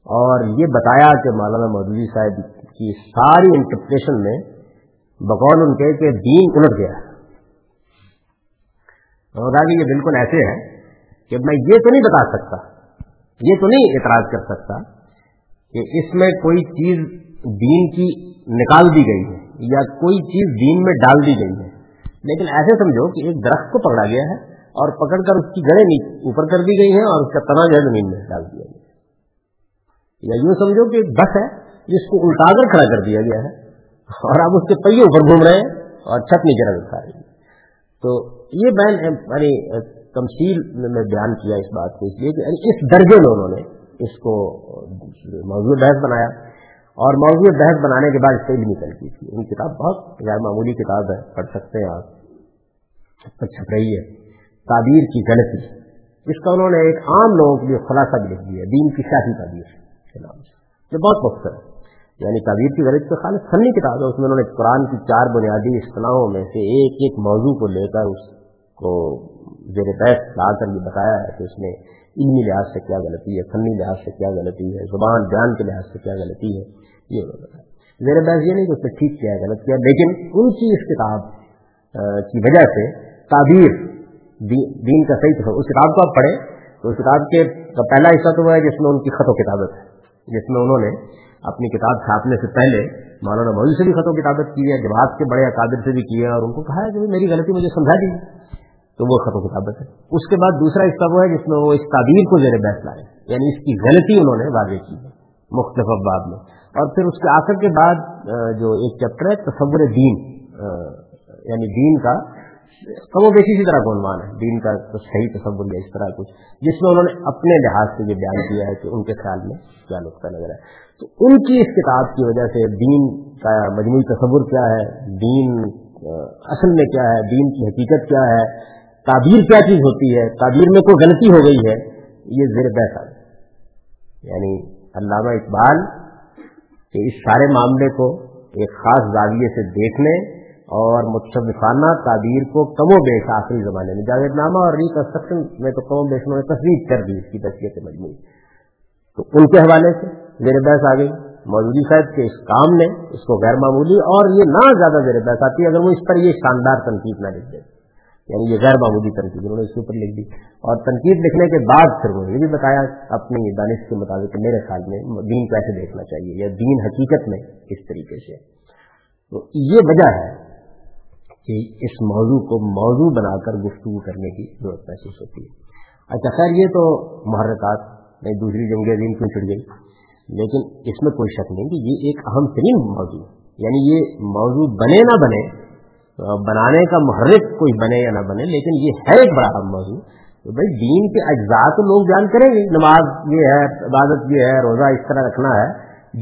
اور یہ بتایا کہ مولانا مودودی صاحب کی ساری انٹرپریشن میں بقول ان کے کہ دین الٹ گیا اور کہ جی یہ بالکل ایسے ہے کہ میں یہ تو نہیں بتا سکتا، یہ تو نہیں اعتراض کر سکتا کہ اس میں کوئی چیز دین کی نکال دی گئی ہے یا کوئی چیز دین میں ڈال دی گئی ہے۔ لیکن ایسے سمجھو کہ ایک درخت کو پکڑا گیا ہے اور پکڑ کر اس کی جڑیں اوپر کر دی گئی ہیں اور اس کا تنا جو ہے زمین میں ڈال دیا گیا یا یوں سمجھو کہ ایک بس ہے جس کو الٹا کر کھڑا کر دیا گیا ہے اور آپ اس کے پہیے اوپر گھوم رہے ہیں اور چھت نیچے رکھا رہی ہے۔ تو یہ بین یعنی تمثیل میں بیان کیا اس بات کو اس لیے کہ یعنی اس درجے میں انہوں نے اس کو موضوع بحث بنایا اور موضوع بحث بنانے کے بعد اس سے علمی یعنی تنقید کی ان کتاب بہت غیر معمولی کتاب ہے، پڑھ سکتے ہیں آپ۔ چھپ رہی ہے۔ تعبیر کی غلطی۔ اس کا انہوں نے ایک عام لوگوں کے لیے خلاصہ بھی لکھ دیا دین کی شاہی تعبیر کے نام سے یہ بہت مختصر ہے۔ یعنی تعبیر کی غلط تو خالص فنی کتاب ہے، اس میں انہوں نے قرآن کی چار بنیادی اصطلاحوں میں سے ایک ایک موضوع کو لے کر اس کو زیر بحث لا کر یہ بتایا ہے کہ اس میں علمی لحاظ سے کیا غلطی ہے، فنی لحاظ سے کیا غلطی ہے، زبان بیان کے لحاظ سے کیا غلطی ہے، یہ انہوں نے بتایا زیر بحث یہ نہیں کہ اس نے ٹھیک کیا، غلط کیا، لیکن ان کی اس کتاب کی وجہ سے تعبیر دین کا صحیح تھا اس کتاب کو آپ پڑھیں تو اس کتاب کے پہلا حصہ تو وہ ہے جس میں ان کی خط و کتابت ہے، جس میں انہوں نے اپنی کتاب چھاپنے سے پہلے مولانا مودی سے بھی خط و کتابت کی ہے، جماعت کے بڑے اکادر سے بھی کیا اور ان کو کہا ہے کہ میری غلطی مجھے سمجھا دی تو وہ خط و کتابت ہے۔ اس کے بعد دوسرا حصہ وہ ہے جس میں وہ اس تعبیر کو زیر بحث لائے یعنی اس کی غلطی انہوں نے واضح کی ہے مختلف اباب میں۔ اور پھر اس کے آخر کے بعد جو ایک چیپٹر ہے، تصور دین یعنی دین کا کم و بیشی اسی طرح کا عنوان ہے۔ دین کا صحیح تصور یا اس طرح کچھ، جس میں انہوں نے اپنے لحاظ سے یہ بیان کیا ہے کہ ان کے خیال میں کیا نقطہ نظر ہے۔ تو ان کی اس کتاب کی وجہ سے دین کا مجموعی تصور کیا ہے؟ دین اصل میں کیا ہے؟ دین کی حقیقت کیا ہے؟ تعبیر کیا چیز ہوتی ہے؟ تعبیر میں کوئی غلطی ہو گئی ہے؟ یہ زیر بحث آ یعنی علامہ اقبال کہ اس سارے معاملے کو ایک خاص زاویے سے دیکھنے اور متصفانہ تعبیر کو کم و بیش آخری زمانے میں جاوید نامہ اور ریکنسٹرکشن میں تو کم و بیش نے تصویر کر دی اس کی تصویر سے۔ مجموعی تو ان کے حوالے سے زیر بحث آ گئی۔ مودودی صاحب کے اس کام نے اس کو غیر معمولی اور یہ نہ زیادہ زیر بحث آتی ہے اگر وہ اس پر یہ شاندار تنقید نہ لکھ دے۔ یعنی یہ غیر معمولی تنقید انہوں نے اس کے اوپر لکھ دی۔ اور تنقید لکھنے کے بعد پھر وہ یہ بھی بتایا اپنی دانش کے مطابق میرے خیال میں دین کیسے دیکھنا چاہیے یا دین حقیقت میں اس طریقے سے۔ تو یہ وجہ ہے کہ اس موضوع کو موضوع بنا کر گفتگو کرنے کی ضرورت محسوس ہوتی ہے۔ اچھا خیر، یہ تو محرکات میں دوسری جنگ عظیم کیوں چھڑ گئی لیکن اس میں کوئی شک نہیں کہ یہ ایک اہم ترین موضوع ہے۔ یعنی یہ موضوع بنے نہ بنے بنانے کا محرک کوئی بنے یا نہ بنے، لیکن یہ ہے ایک بڑا اہم موضوع۔ تو بھائی دین کے اجزاء تو لوگ بیان کریں گے۔ نماز یہ ہے، عبادت یہ ہے، روزہ اس طرح رکھنا ہے۔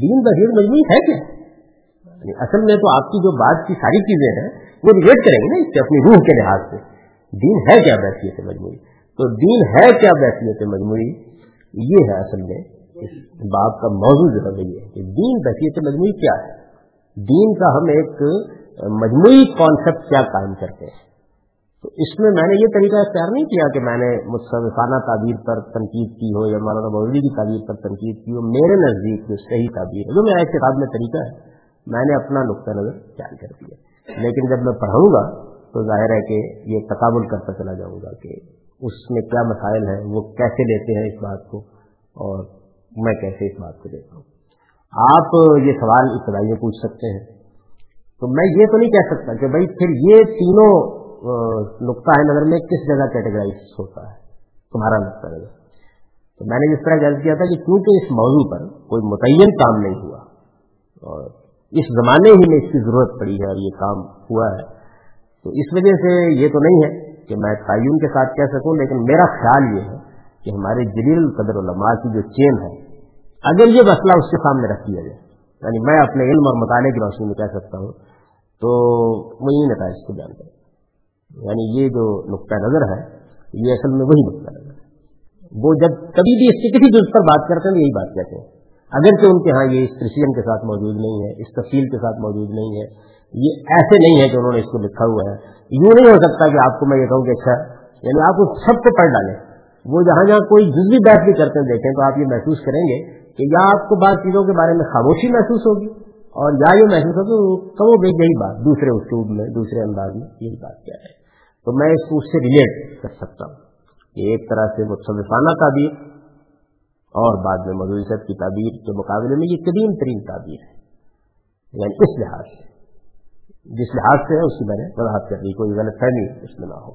دین بحیر مجموعی ہے کیا؟ یعنی اصل میں تو آپ کی جو بات کی ساری چیزیں ہیں، وہ ریلیٹ کریں گے نا اس سے اپنی روح کے لحاظ سے۔ دین ہے کیا بحثیت مجموعی؟ تو دین ہے کیا بحثیت مجموعی؟ یہ ہے اصل میں اس بات کا موضوع جو ہے یہ کہ دین بحثیت مجموعی کیا ہے۔ دین کا ہم ایک مجموعی کانسیپٹ کیا قائم کرتے ہیں؟ تو اس میں میں نے یہ طریقہ اختیار نہیں کیا کہ میں نے مصنفانہ تعبیر پر تنقید کی ہو یا مولانا مودودی کی تعبیر پر تنقید کی ہو، میرے نزدیک جو صحیح تعبیر ہے، جو میرا ایک کتاب میں طریقہ ہے۔ میں نے اپنا نقطۂ نظر جاری کر دیا۔ لیکن جب میں پڑھاؤں گا تو ظاہر ہے کہ یہ تقابل کرتا چلا جاؤں گا کہ اس میں کیا مسائل ہیں، وہ کیسے لیتے ہیں اس بات کو اور میں کیسے اس بات کو دیکھتا ہوں۔ آپ یہ سوال ابتدائی میں پوچھ سکتے ہیں۔ تو میں یہ تو نہیں کہہ سکتا کہ بھائی پھر یہ تینوں نقطہ ہے نظر میں کس جگہ کیٹیگرائز ہوتا ہے، تمہارا نقطہ نظر تو میں نے جس طرح غلط کیا تھا کہ کیونکہ اس موضوع پر کوئی متعین کام نہیں ہوا اور اس زمانے ہی میں اس کی ضرورت پڑی ہے اور یہ کام ہوا ہے، تو اس وجہ سے یہ تو نہیں ہے کہ میں تعین کے ساتھ کہہ سکوں، لیکن میرا خیال یہ ہے کہ ہمارے جلیل القدر علماء کی جو چین ہے، اگر یہ مسئلہ اس کے سامنے رکھ دیا جائے یعنی میں اپنے علم اور مطالعے کی روشنی میں کہہ سکتا ہوں تو میں یہ نتائج کو جان کروں یعنی یہ جو نقطۂ نظر ہے، یہ اصل میں وہی نقطۂ نظر ہے۔ وہ جب کبھی بھی اس کے کسی جز پر بات کرتے ہیں یہی بات کہتے ہیں۔ اگرچہ ان کے ہاں یہ اس پریسیجن کے ساتھ موجود نہیں ہے، اس تفصیل کے ساتھ موجود نہیں ہے، یہ ایسے نہیں ہے کہ انہوں نے اس کو لکھا ہوا ہے۔ یوں نہیں ہو سکتا کہ آپ کو میں یہ کہوں کہ اچھا یعنی آپ اس سب کو پڑھ ڈالیں۔ وہ جہاں جہاں کوئی جزوی بحث بھی کرتے دیکھیں تو آپ یہ محسوس کریں گے کہ یا آپ کو بعض چیزوں کے بارے میں خاموشی محسوس ہوگی اور یا یہ محسوس ہوگی کم و بیش یہی بات، دوسرے اسلوب میں، دوسرے انداز میں یہی بات کیا ہے۔ تو میں اس کو اس سے ریلیٹ کر سکتا ہوں۔ کہ ایک طرح سے متصفانہ تعبیر اور بعد میں مدوری صاحب کی تعبیر کے مقابلے میں یہ قدیم ترین تعبیر ہے۔ یعنی اس لحاظ سے۔ جس لحاظ سے ہے، اس کی میں نے وضاحت کر دی، کوئی غلط فہمی اس میں نہ ہو۔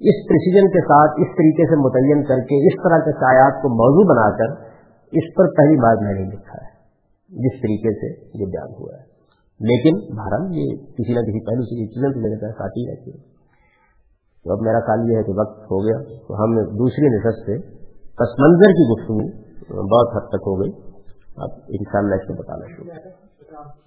اس پریسیجن کے ساتھ، اس طریقے سے متعین کر کے، اس طرح کے سایات کو موضوع بنا کر، اس پر پہلی بار میں نے لکھا ہے۔ جس طریقے سے یہ بیان ہوا ہے۔ لیکن بھارت یہ کسی نہ کسی پہلو سے یہ چیزیں تو میرے پاس آتی رہتی ہے تو اب میرا خیال یہ ہے کہ وقت ہو گیا تو ہم دوسری نشست سے پس منظر کی گفتگو بہت حد تک ہو گئی۔ اب ان شاء اللہ اس کو بتانا شروع